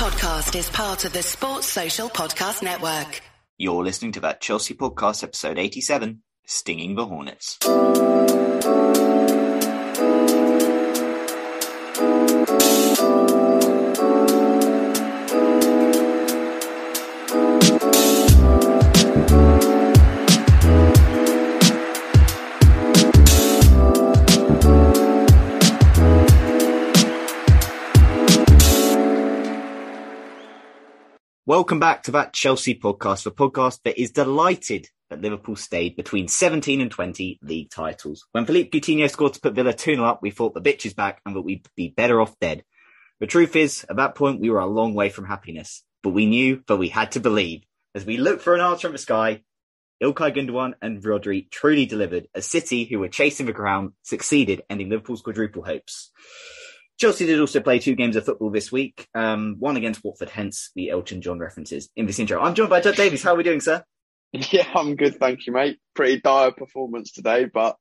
podcast is part of the Sports Social Podcast Network. You're listening to that Chelsea podcast, episode 87, Stinging the Hornets. Welcome back to that Chelsea podcast, the podcast that is delighted that Liverpool stayed between 17 and 20 league titles. When Philippe Coutinho scored to put Villa 2 0 up, we thought the bitch is back and that we'd be better off dead. The truth is, at that point, we were a long way from happiness, but we knew that we had to believe. As we looked for an answer in the sky, Ilkay Gundogan and Rodri truly delivered. A City who were chasing the crown succeeded, ending Liverpool's quadruple hopes. Chelsea did also play two games of football this week, um, one against Watford, hence the Elton John references in this intro. I'm joined by Doug Davies. How are we doing, sir? Yeah, I'm good, thank you, mate. Pretty dire performance today, but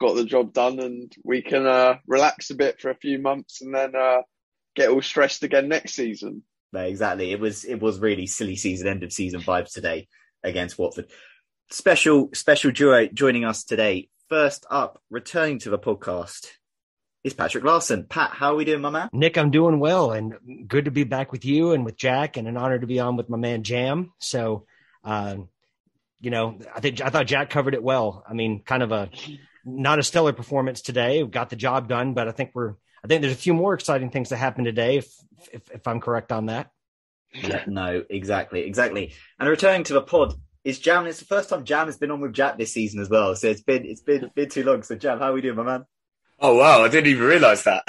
got the job done, and we can uh, relax a bit for a few months, and then uh, get all stressed again next season. No, exactly. It was it was really silly season, end of season vibes today against Watford. Special special duo joining us today. First up, returning to the podcast, is Patrick Larson. Pat, how are we doing, my man? Nick, I'm doing well and good to be back with you and with Jack and an honor to be on with my man Jam. So, uh, you know, I think I thought Jack covered it well. I mean, kind of a not a stellar performance today. We got the job done, but I think we're I think there's a few more exciting things that happen today if if, if I'm correct on that. Yeah, no, exactly, exactly. And returning to the pod is Jam. It's the first time Jam has been on with Jack this season as well. So it's been it's been been too long. So Jam, how are we doing, my man? Oh wow, I didn't even realise that.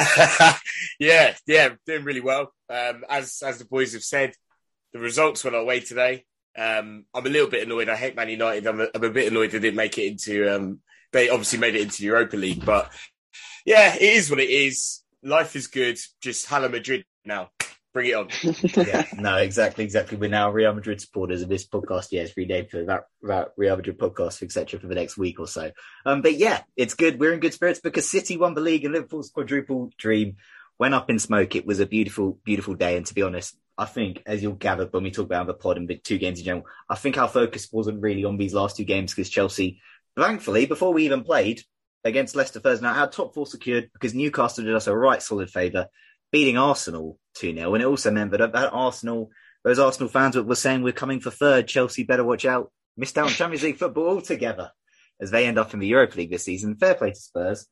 yeah, yeah, doing really well. Um, as as the boys have said, the results went our way today. Um, I'm a little bit annoyed. I hate Man United. I'm a, I'm a bit annoyed they didn't make it into. Um, they obviously made it into the Europa League, but yeah, it is what it is. Life is good. Just Hala Madrid now. Bring it on. yeah, no, exactly, exactly. We're now Real Madrid supporters, and this podcast, yeah, is renamed for that, that Real Madrid podcast, etc., for the next week or so. Um, but yeah, it's good. We're in good spirits because City won the league and Liverpool's quadruple dream went up in smoke. It was a beautiful, beautiful day. And to be honest, I think, as you'll gather when we talk about the pod and the two games in general, I think our focus wasn't really on these last two games because Chelsea, thankfully, before we even played against Leicester Thursday night, had top four secured because Newcastle did us a right solid favour beating Arsenal 2 0. And it also meant that, that Arsenal, those Arsenal fans were saying we're coming for third, Chelsea better watch out, missed out on Champions League football altogether as they end up in the Europa League this season. Fair play to Spurs.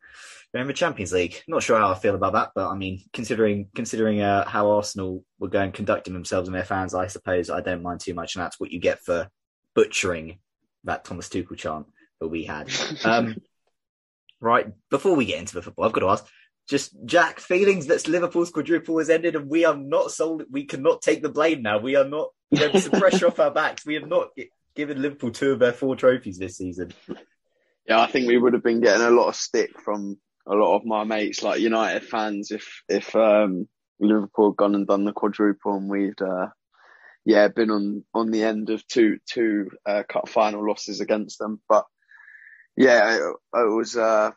They're in the Champions League. Not sure how I feel about that, but I mean, considering considering uh, how Arsenal were going conducting themselves and their fans, I suppose I don't mind too much, and that's what you get for butchering that Thomas Tuchel chant that we had. Um, right before we get into the football, I've got to ask: just Jack feelings that Liverpool's quadruple has ended and we are not sold. We cannot take the blame now. We are not, you know, some pressure off our backs. We have not given Liverpool two of their four trophies this season. Yeah, I think we would have been getting a lot of stick from a lot of my mates, like United fans, if if um, Liverpool had gone and done the quadruple and we'd, uh, yeah, been on on the end of two two uh, cup final losses against them. But yeah, it, it was. Uh,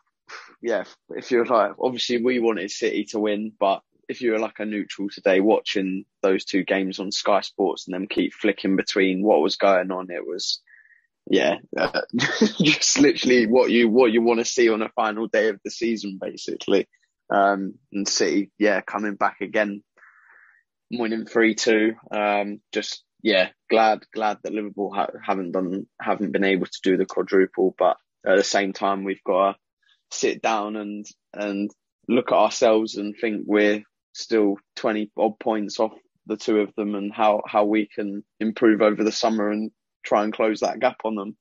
yeah, if you're like, obviously we wanted City to win, but if you were like a neutral today watching those two games on Sky Sports and them keep flicking between what was going on, it was, yeah, uh, just literally what you what you want to see on a final day of the season, basically. Um, and City, yeah, coming back again, winning three two. Um, just yeah, glad glad that Liverpool ha- haven't done haven't been able to do the quadruple, but at the same time we've got. A, sit down and and look at ourselves and think we're still 20 odd points off the two of them and how how we can improve over the summer and try and close that gap on them.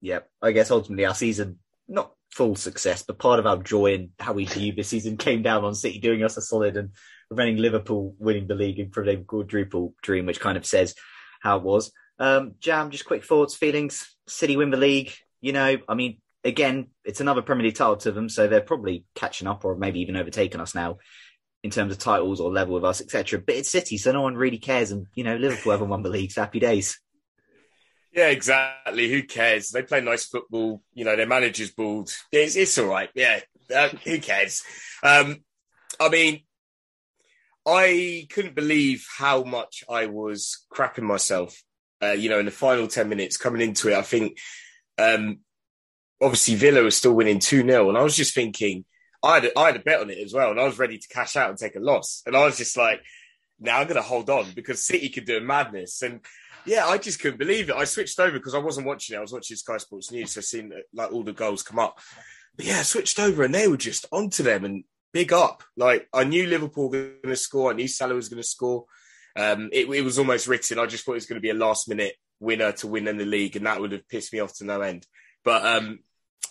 Yeah, I guess ultimately our season not full success, but part of our joy and how we view this season came down on City doing us a solid and preventing Liverpool winning the league and preventing quadruple dream, which kind of says how it was. Um, Jam, just quick thoughts, feelings. City win the league. You know, I mean, again, it's another Premier League title to them, so they're probably catching up or maybe even overtaken us now in terms of titles or level with us, etc. But it's City, so no one really cares. And you know, Liverpool haven't won the league. Happy days. Yeah, exactly. Who cares? They play nice football. You know, their manager's bald. It's, it's all right. Yeah, uh, who cares? Um, I mean, I couldn't believe how much I was crapping myself. Uh, you know, in the final ten minutes coming into it, I think um, obviously Villa was still winning two 0 and I was just thinking I had I had a bet on it as well, and I was ready to cash out and take a loss, and I was just like, now I'm going to hold on because City could do madness, and yeah, I just couldn't believe it. I switched over because I wasn't watching it; I was watching Sky Sports News, so I seen like all the goals come up. But yeah, I switched over, and they were just onto them and big up. Like I knew Liverpool were going to score, I knew Salah was going to score. Um, it, it was almost written. I just thought it was going to be a last minute winner to win in the league, and that would have pissed me off to no end. But um,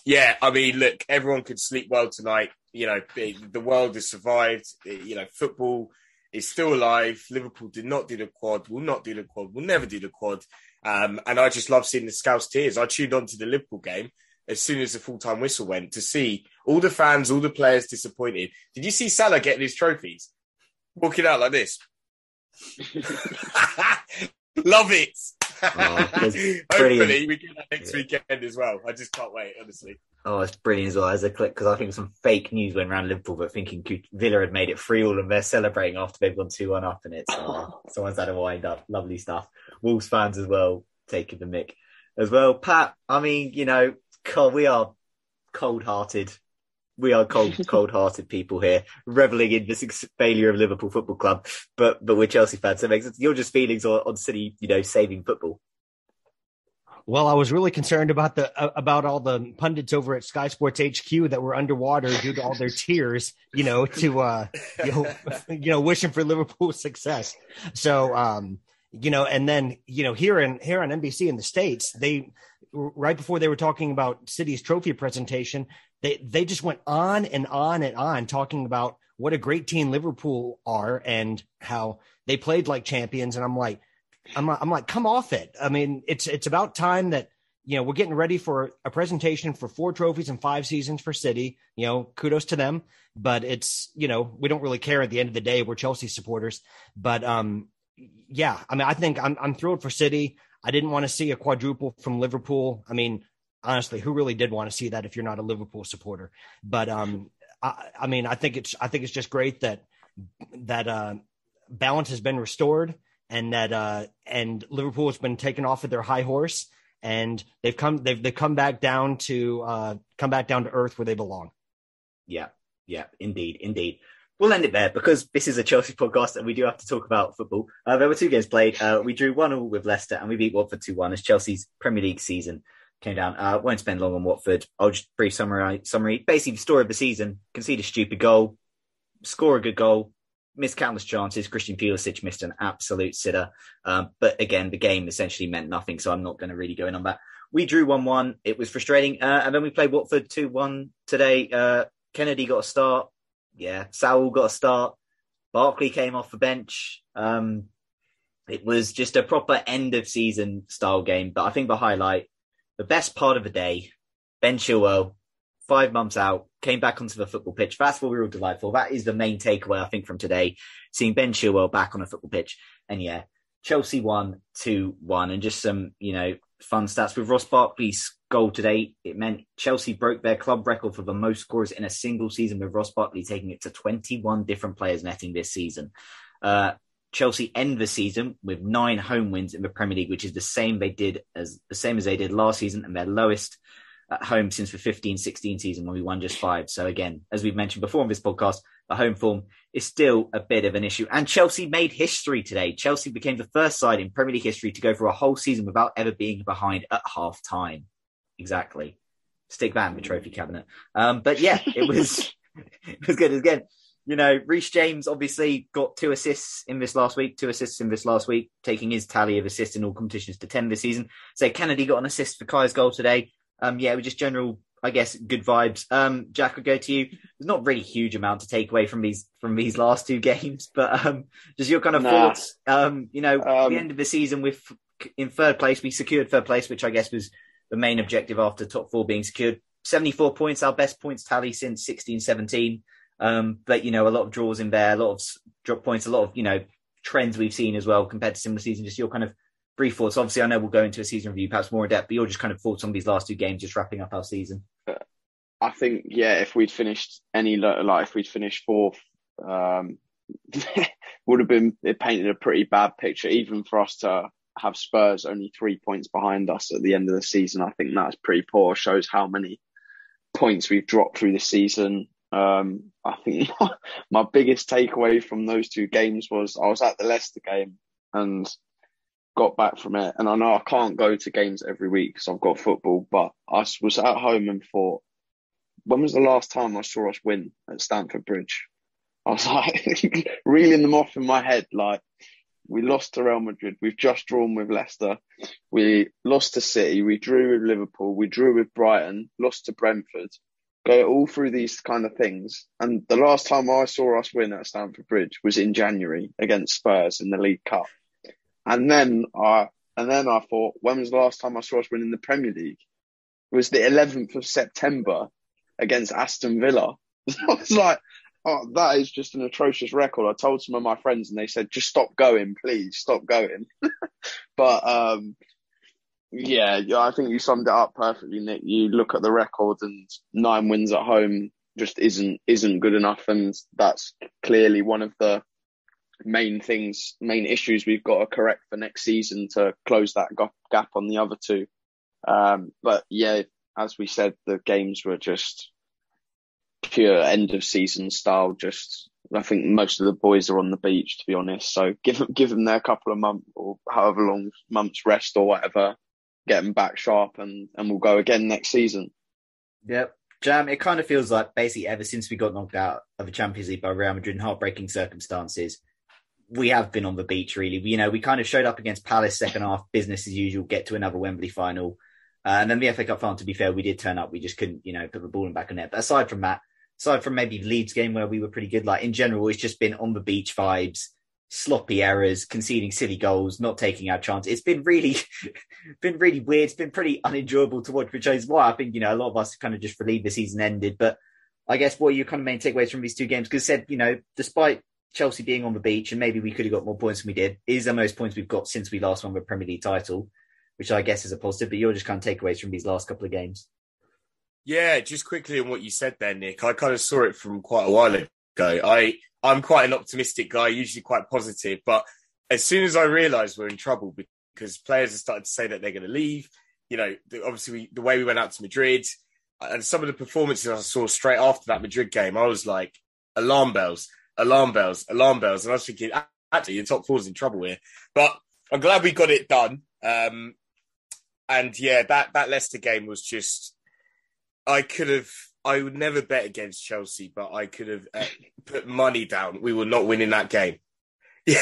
yeah, I mean, look, everyone could sleep well tonight. You know, the world has survived. You know, football is still alive. Liverpool did not do the quad, will not do the quad, will never do the quad. Um, and I just love seeing the Scouse tears. I tuned on to the Liverpool game as soon as the full time whistle went to see all the fans, all the players disappointed. Did you see Salah getting his trophies? Walking out like this. love it. Oh, Hopefully, we get that next yeah. weekend as well. I just can't wait, honestly. Oh, it's brilliant as well as a clip because I think some fake news went around Liverpool, but thinking Villa had made it three all and they're celebrating after they've gone 2 1 up, and it's oh, someone's had a wind up. Lovely stuff. Wolves fans as well taking the mic as well. Pat, I mean, you know, we are cold hearted. We are cold, cold-hearted people here, reveling in this failure of Liverpool Football Club. But but we're Chelsea fans, so it makes sense. You're just feelings on, on City, you know, saving football. Well, I was really concerned about the uh, about all the pundits over at Sky Sports HQ that were underwater due to all their tears, you know, to uh, you know, you know, wishing for Liverpool success. So, um, you know, and then you know, here in here on NBC in the states, they right before they were talking about City's trophy presentation, they they just went on and on and on talking about what a great team Liverpool are and how they played like champions, and I'm like I'm, I'm like, come off it. I mean, it's it's about time that you know we're getting ready for a presentation for four trophies and five seasons for City. You know, kudos to them. But it's you know we don't really care at the end of the day. We're Chelsea supporters. But um, yeah, I mean, I think I'm I'm thrilled for City. I didn't want to see a quadruple from Liverpool. I mean, honestly, who really did want to see that if you're not a Liverpool supporter? But um, I, I mean, I think it's I think it's just great that that uh, balance has been restored and that uh, and Liverpool has been taken off of their high horse, and they've come they've they come back down to uh, come back down to earth where they belong. Yeah, yeah, indeed, indeed. We'll end it there because this is a Chelsea podcast and we do have to talk about football. Uh, there were two games played. Uh, we drew one all with Leicester and we beat Watford 2 1 as Chelsea's Premier League season came down. I uh, won't spend long on Watford. I'll just brief summary. Summary. Basically, the story of the season: concede a stupid goal, score a good goal, missed countless chances. Christian Pulisic missed an absolute sitter. Um, but again, the game essentially meant nothing, so I'm not going to really go in on that. We drew 1 1. It was frustrating. Uh, and then we played Watford 2 1 today. Uh, Kenedy got a start. Yeah. Saul got a start. Barkley came off the bench. Um, it was just a proper end of season style game. But I think the highlight, the best part of the day, Ben Chilwell five months out, came back onto the football pitch. That's what we were delightful. That is the main takeaway, I think, from today, seeing Ben Chilwell back on a football pitch. And yeah, Chelsea won 2 1. And just some, you know, fun stats with Ross Barkley's goal today. It meant Chelsea broke their club record for the most scores in a single season, with Ross Barkley taking it to 21 different players netting this season. Uh, Chelsea end the season with nine home wins in the Premier League, which is the same they did as the same as they did last season and their lowest at home since the 15 16 season when we won just five. So, again, as we've mentioned before on this podcast, the home form is still a bit of an issue. And Chelsea made history today. Chelsea became the first side in Premier League history to go for a whole season without ever being behind at half time. Exactly. Stick that in the trophy cabinet. Um, but yeah, it was it was good. Again, you know, Reece James obviously got two assists in this last week, two assists in this last week, taking his tally of assists in all competitions to 10 this season. So Kenedy got an assist for Kai's goal today um, yeah, we just general, I guess, good vibes. Um, Jack, I'll go to you. There's not really huge amount to take away from these from these last two games, but um, just your kind of nah. thoughts. Um, you know, um, the end of the season with in third place, we secured third place, which I guess was the main objective after top four being secured. 74 points, our best points tally since 16 17. Um, but, you know, a lot of draws in there, a lot of drop points, a lot of, you know, trends we've seen as well compared to similar season. Just your kind of brief thoughts. Obviously, I know we'll go into a season review perhaps more in depth, but you're just kind of thoughts on these last two games, just wrapping up our season. I think, yeah, if we'd finished any like if we'd finished fourth, um, would have been it painted a pretty bad picture, even for us to have Spurs only three points behind us at the end of the season. I think that's pretty poor. Shows how many points we've dropped through the season. Um, I think my, biggest takeaway from those two games was I was at the Leicester game and got back from it. And I know I can't go to games every week because I've got football, but I was at home and thought, when was the last time I saw us win at Stamford Bridge? I was like reeling them off in my head. Like we lost to Real Madrid. We've just drawn with Leicester. We lost to City. We drew with Liverpool. We drew with Brighton. Lost to Brentford. Go all through these kind of things. And the last time I saw us win at Stamford Bridge was in January against Spurs in the League Cup. And then I and then I thought, when was the last time I saw us win in the Premier League? It was the 11th of September against Aston Villa. I was like, oh, that is just an atrocious record. I told some of my friends and they said, just stop going, please, stop going. but um, yeah, I think you summed it up perfectly, Nick. You look at the record and nine wins at home just isn't isn't good enough, and that's clearly one of the main things, main issues we've got to correct for next season to close that gap on the other two. Um, but yeah, as we said, the games were just pure end of season style. Just I think most of the boys are on the beach, to be honest. So give give them their couple of months or however long months rest or whatever, get them back sharp, and and we'll go again next season. Yep. Jam, it kind of feels like basically ever since we got knocked out of the Champions League by Real Madrid in heartbreaking circumstances, we have been on the beach really. You know, we kind of showed up against Palace second half, business as usual, get to another Wembley final. Uh, and then the FA Cup final, to be fair, we did turn up. We just couldn't, you know, put the ball in back on net. But aside from that, aside from maybe Leeds game where we were pretty good, like in general, it's just been on the beach vibes, sloppy errors, conceding silly goals, not taking our chance. It's been really, been really weird. It's been pretty unenjoyable to watch, which is why I think, you know, a lot of us kind of just relieved the season ended. But I guess what are your kind of main takeaways from these two games? Because said, you know, despite Chelsea being on the beach and maybe we could have got more points than we did, is the most points we've got since we last won the Premier League title which I guess is a positive. But you're just kind of takeaways from these last couple of games. Yeah, just quickly on what you said there, Nick. I kind of saw it from quite a while ago. I I'm quite an optimistic guy, usually quite positive, but as soon as I realised we're in trouble because players have started to say that they're going to leave, you know, obviously we, the way we went out to Madrid and some of the performances I saw straight after that Madrid game, I was like, alarm bells, alarm bells, alarm bells, and I was thinking, actually, your top four's in trouble here. But I'm glad we got it done. Um, and yeah, that that Leicester game was just. I could have. I would never bet against Chelsea, but I could have uh, put money down. We were not winning that game. Yeah,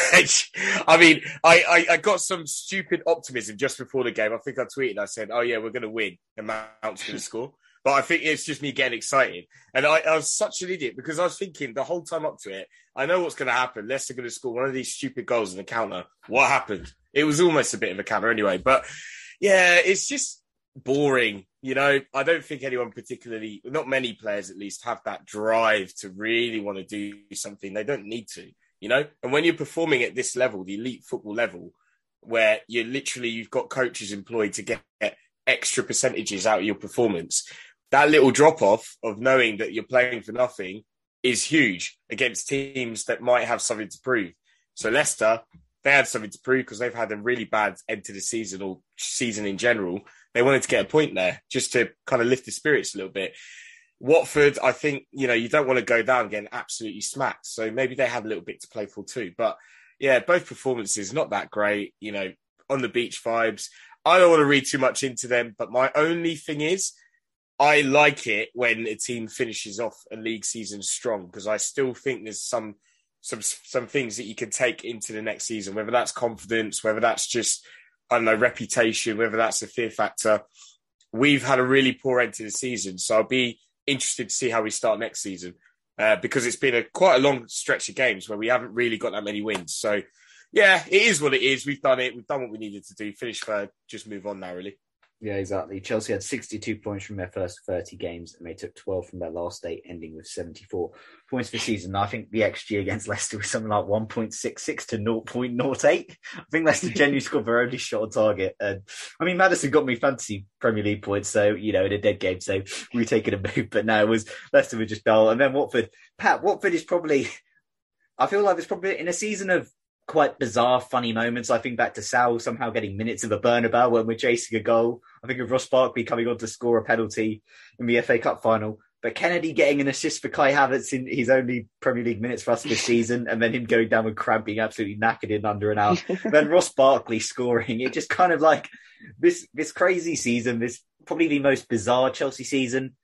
I mean, I, I, I, got some stupid optimism just before the game. I think I tweeted, I said, "Oh yeah, we're going to win." And Mount's going to score. But I think it's just me getting excited, and I, I, was such an idiot because I was thinking the whole time up to it, I know what's going to happen. Leicester going to score one of these stupid goals in the counter. What happened? It was almost a bit of a counter anyway, but yeah, it's just boring. You know, I don't think anyone particularly, not many players at least, have that drive to really want to do something. They don't need to, you know. And when you're performing at this level, the elite football level, where you're literally you've got coaches employed to get extra percentages out of your performance, that little drop off of knowing that you're playing for nothing is huge against teams that might have something to prove. So Leicester, they had something to prove because they've had a really bad end to the season or season in general. They wanted to get a point there just to kind of lift the spirits a little bit. Watford, I think, you know, you don't want to go down getting absolutely smacked. So maybe they had a little bit to play for too. But yeah, both performances not that great, you know, on the beach vibes. I don't want to read too much into them, but my only thing is I like it when a team finishes off a league season strong because I still think there's some some some things that you can take into the next season, whether that's confidence, whether that's just I don't know reputation, whether that's a fear factor. We've had a really poor end to the season, so I'll be interested to see how we start next season uh, because it's been a quite a long stretch of games where we haven't really got that many wins. So yeah, it is what it is. We've done it. We've done what we needed to do. Finish third. Just move on now, really. Yeah, exactly. Chelsea had 62 points from their first 30 games, and they took 12 from their last eight, ending with 74 points for season. I think the XG against Leicester was something like 1.66 to 0.08. I think Leicester genuinely scored their only shot on target. And I mean, Maddison got me fantasy Premier League points, so, you know, in a dead game, so we were taking a move. But no, it was Leicester were just dull. And then Watford, Pat, Watford is probably I feel like it's probably in a season of quite bizarre, funny moments. I think back to Saul somehow getting minutes of a Bernabeu when we're chasing a goal. I think of Ross Barkley coming on to score a penalty in the FA Cup final. But Kenedy getting an assist for Kai Havertz in his only Premier League minutes for us this season, and then him going down with cramp, being absolutely knackered in under an hour. then Ross Barkley scoring. It just kind of like this this crazy season, this probably the most bizarre Chelsea season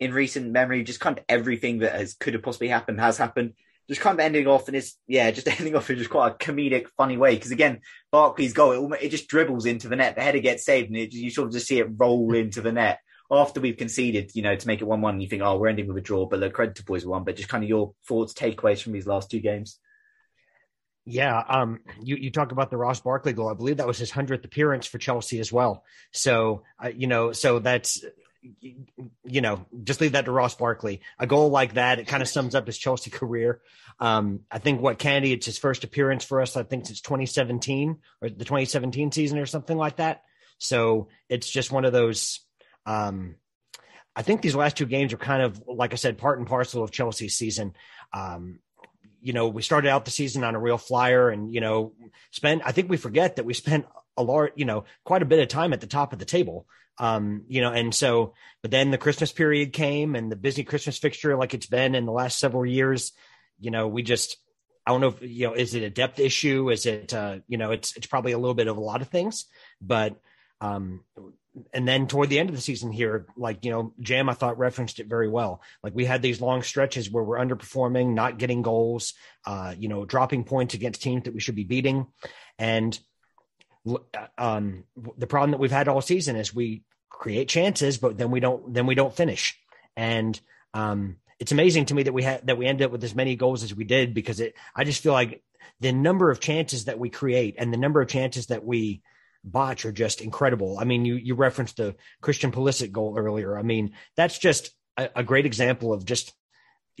in recent memory. Just kind of everything that has could have possibly happened has happened. Just kind of ending off, and it's yeah, just ending off in just quite a comedic, funny way. Because again, Barkley's goal, it, it, just dribbles into the net. The header gets saved, and it, you sort of just see it roll into the net after we've conceded, you know, to make it one-one. You think, oh, we're ending with a draw, but the credit to boys one. But just kind of your thoughts, takeaways from these last two games. Yeah, um, you you talk about the Ross Barkley goal. I believe that was his hundredth appearance for Chelsea as well. So uh, you know, so that's you know, just leave that to Ross Barkley. A goal like that, it kind of sums up his Chelsea career. Um, I think what Kenedy, it's his first appearance for us. I think since 2017 or the 2017 season or something like that. So it's just one of those. Um, I think these last two games are kind of, like I said, part and parcel of Chelsea's season. Um, you know, we started out the season on a real flyer and, you know, spent, I think we forget that we spent a large, you know, quite a bit of time at the top of the table. Um, you know, and so, but then the Christmas period came and the busy Christmas fixture, like it's been in the last several years, you know, we just, I don't know if, you know, is it a depth issue? Is it, uh, you know, it's, it's probably a little bit of a lot of things, but, um, and then toward the end of the season here, like, you know, Jam, I thought referenced it very well. Like we had these long stretches where we're underperforming, not getting goals, uh, you know, dropping points against teams that we should be beating. And um, the problem that we've had all season is we create chances, but then we don't, then we don't finish. And, um, it's amazing to me that we had, that we ended up with as many goals as we did because it, I just feel like the number of chances that we create and the number of chances that we, botch are just incredible. I mean, you you referenced the Christian Pulisic goal earlier. I mean, that's just a, a great example of just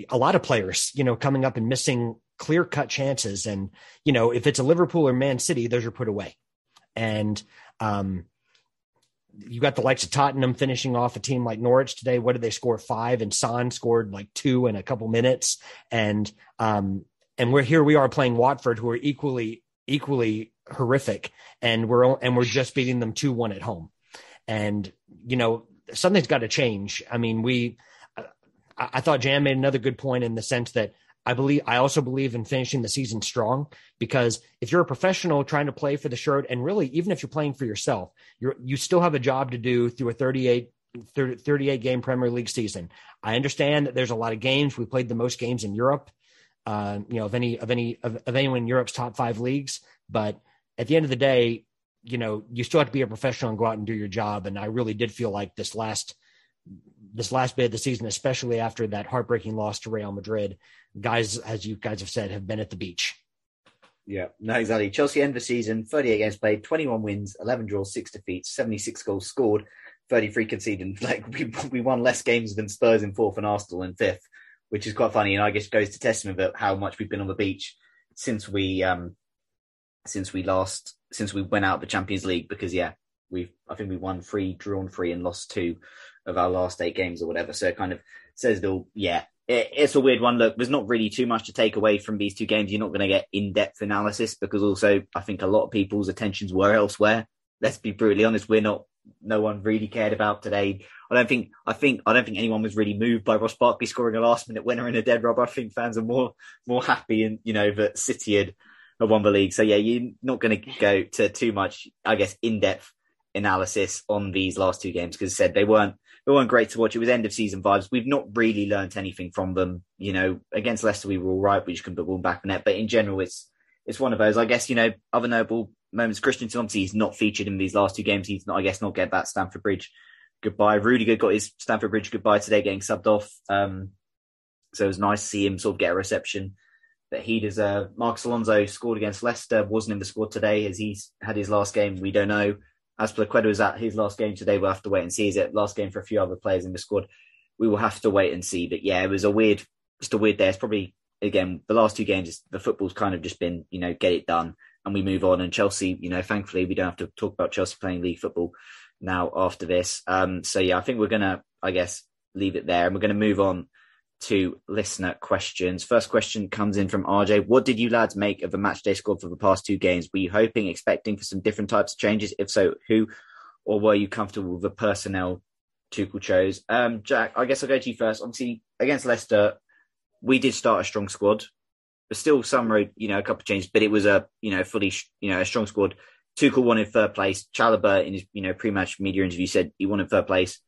a lot of players, you know, coming up and missing clear cut chances. And you know, if it's a Liverpool or Man City, those are put away. And um, you got the likes of Tottenham finishing off a team like Norwich today. What did they score? Five, and Son scored like two in a couple minutes. And um, and we're here. We are playing Watford, who are equally equally horrific, and we're and we're just beating them two one at home. And you know something's got to change. I mean, we. I, I thought Jam made another good point in the sense that I believe I also believe in finishing the season strong because if you're a professional trying to play for the shirt and really even if you're playing for yourself, you're you still have a job to do through a 38 30, 38 game Premier League season. I understand that there's a lot of games. We played the most games in Europe, uh, you know, of any of any of, of anyone in Europe's top five leagues. But at the end of the day, you know, you still have to be a professional and go out and do your job. And I really did feel like this last this last bit of the season, especially after that heartbreaking loss to Real Madrid, guys, as you guys have said, have been at the beach. Yeah, no, exactly. Chelsea end the season, 38 games played, 21 wins, 11 draws, six defeats, 76 goals scored, 33 conceded. Like we, we won less games than Spurs in fourth and Arsenal in fifth, which is quite funny. And I guess goes to testament of how much we've been on the beach since we, um, since we last, since we went out the Champions League. Because yeah, we've, I think we won three, drawn three, and lost two of our last eight games or whatever. So it kind of says, though, yeah, it, it's a weird one. Look, there's not really too much to take away from these two games. You're not going to get in depth analysis because also I think a lot of people's attentions were elsewhere. Let's be brutally honest. We're not, no one really cared about today. I don't think, I think, I don't think anyone was really moved by Ross Barkley scoring a last minute winner in a dead rubber. I think fans are more, more happy and, you know, that City had, had won the league. So yeah, you're not going to go to too much, I guess, in depth analysis on these last two games because I said they weren't they weren't great to watch. It was end of season vibes. We've not really learnt anything from them. You know, against Leicester we were all right. We just couldn't put one back in net. But in general, it's it's one of those. I guess you know other noble moments. Christensen obviously he's not featured in these last two games. He's not. I guess not get that Stamford Bridge goodbye. Rudiger got his Stamford Bridge goodbye today, getting subbed off. Um, so it was nice to see him sort of get a reception that he deserved. Marcos Alonso scored against Leicester, wasn't in the squad today as he's had his last game. We don't know. Azpilicueta is at his last game today. We'll have to wait and see. Is it last game for a few other players in the squad? We will have to wait and see. But yeah, it was a weird, just a weird day. It's probably again the last two games. The football's kind of just been you know get it done and we move on. And Chelsea, you know, thankfully we don't have to talk about Chelsea playing league football now after this. Um, so yeah, I think we're gonna, I guess, leave it there, and we're gonna move on to listener questions. First question comes in from RJ. What did you lads make of the match day squad for the past two games? Were you hoping, expecting for some different types of changes? If so, who? Or were you comfortable with the personnel Tuchel chose? Um, Jack, I guess I'll go to you first. Obviously, against Leicester, we did start a strong squad. But still some road, you know, a couple of changes, but it was a, you know, fully, you know, a strong squad. Tuchel wanted third place. Chalobah in his, you know, pre-match media interview said he wanted third place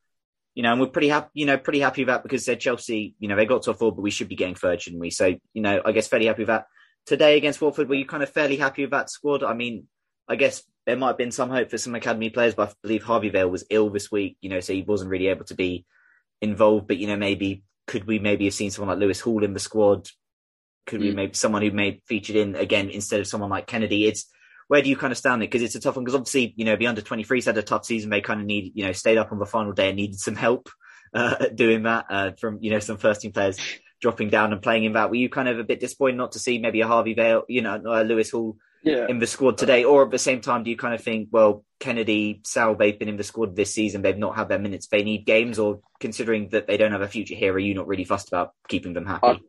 you know, and we're pretty happy, you know, pretty happy with that because they're Chelsea, you know, they got top four, but we should be getting third, shouldn't we? So, you know, I guess fairly happy with that. Today against Watford, were you kind of fairly happy with that squad? I mean, I guess there might have been some hope for some academy players, but I believe Harvey Vale was ill this week, you know, so he wasn't really able to be involved. But, you know, maybe could we maybe have seen someone like Lewis Hall in the squad? Could mm. we maybe someone who may featured in again instead of someone like Kenedy? It's where do you kind of stand it? Because it's a tough one. Because obviously, you know, the under 23s had a tough season. They kind of need, you know, stayed up on the final day and needed some help uh, doing that uh, from, you know, some first team players dropping down and playing in that. Were you kind of a bit disappointed not to see maybe a Harvey Vale, you know, Lewis Hall yeah. in the squad today? Or at the same time, do you kind of think, well, Kenedy, Saul, they've been in the squad this season. They've not had their minutes. They need games or considering that they don't have a future here, are you not really fussed about keeping them happy?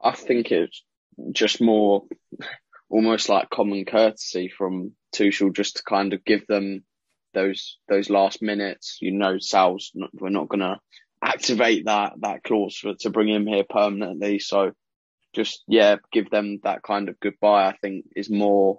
I, I think it's just more almost like common courtesy from Tuchel just to kind of give them those those last minutes. You know, Saul's not, we're not going to activate that that clause for, to bring him here permanently. So just yeah, give them that kind of goodbye. I think is more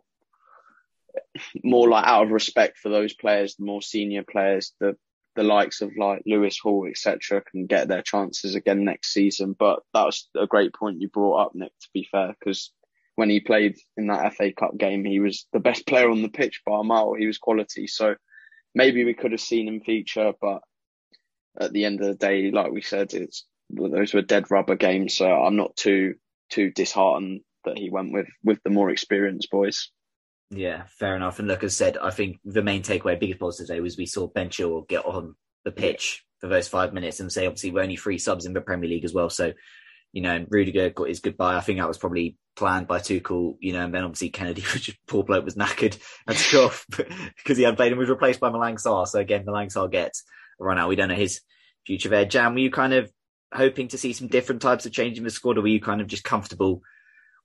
more like out of respect for those players, the more senior players, the the likes of like Lewis Hall, etc., can get their chances again next season. But that was a great point you brought up, Nick. To be fair, because when he played in that FA Cup game, he was the best player on the pitch by a mile. He was quality. So maybe we could have seen him feature, but at the end of the day, like we said, it's those were dead rubber games. So I'm not too too disheartened that he went with with the more experienced boys. Yeah, fair enough. And as I said, I think the main takeaway, biggest positive today was we saw Ben Chilwell get on the pitch for those five minutes and say, obviously, we're only three subs in the Premier League as well. So, you know, Rudiger got his goodbye. I think that was probably planned by Tuchel, you know, and then obviously Kenedy, which poor bloke was knackered and off because he had played and was replaced by Malang Sarr. So again, Malang Sarr gets a run out. We don't know his future there. Jam, were you kind of hoping to see some different types of change in the squad or were you kind of just comfortable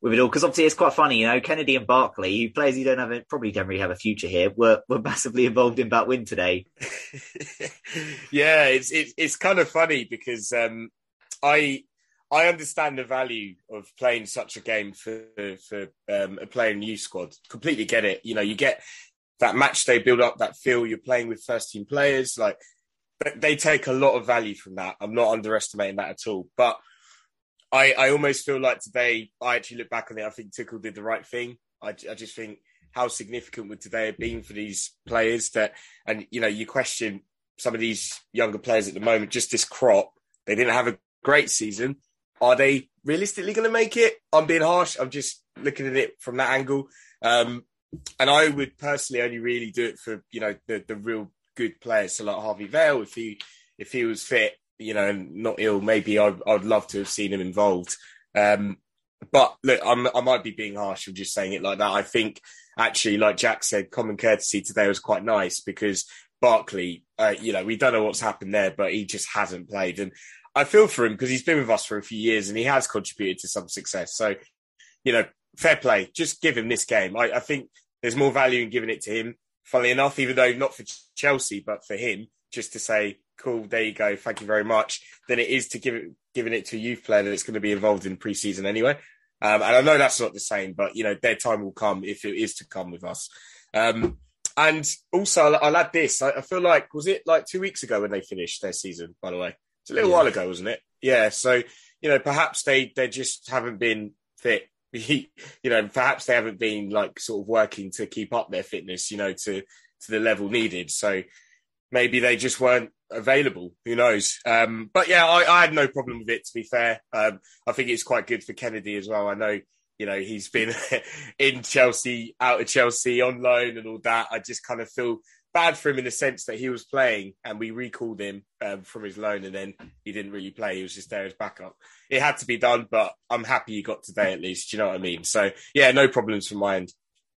with it all? Because obviously it's quite funny, you know, Kenedy and Barkley, who players you don't have, a, probably don't really have a future here, were, were massively involved in that win today. yeah, it's, it's, it's kind of funny because, um, I, I understand the value of playing such a game for for um, a player new squad. Completely get it. You know, you get that match day build up, that feel you're playing with first team players. Like they take a lot of value from that. I'm not underestimating that at all. But I, I almost feel like today, I actually look back on it. I think Tuchel did the right thing. I, I just think how significant would today have been for these players that, and you know, you question some of these younger players at the moment. Just this crop, they didn't have a great season are they realistically going to make it? I'm being harsh. I'm just looking at it from that angle. Um, and I would personally only really do it for you know the the real good players. So like Harvey Vale, if he if he was fit, you know, and not ill, maybe I'd I'd love to have seen him involved. Um, but look, I'm, I might be being harsh. I'm just saying it like that. I think actually, like Jack said, common courtesy today was quite nice because Barkley, uh, you know, we don't know what's happened there, but he just hasn't played. And I feel for him because he's been with us for a few years and he has contributed to some success. So, you know, fair play. Just give him this game. I, I think there's more value in giving it to him. Funnily enough, even though not for Chelsea, but for him, just to say, cool, there you go, thank you very much, than it is to give it, giving it to a youth player that's going to be involved in pre-season anyway. Um, and I know that's not the same, but you know, their time will come if it is to come with us. Um, and also, I'll, I'll add this. I, I, feel like was it like two weeks ago when they finished their season? By the way, it's a little yeah. while ago, wasn't it? Yeah. So, you know, perhaps they, they just haven't been fit. you know, perhaps they haven't been like sort of working to keep up their fitness, you know, to, to the level needed. So maybe they just weren't available. Who knows? Um, but yeah, I, I, had no problem with it, to be fair. Um, I think it's quite good for Kenedy as well. I know, you know, he's been in Chelsea, out of Chelsea, on loan and all that. I just kind of feel bad for him in the sense that he was playing and we recalled him um, from his loan and then he didn't really play. He was just there as backup. It had to be done, but I'm happy he got today at least. Do you know what I mean? So yeah, no problems from my end.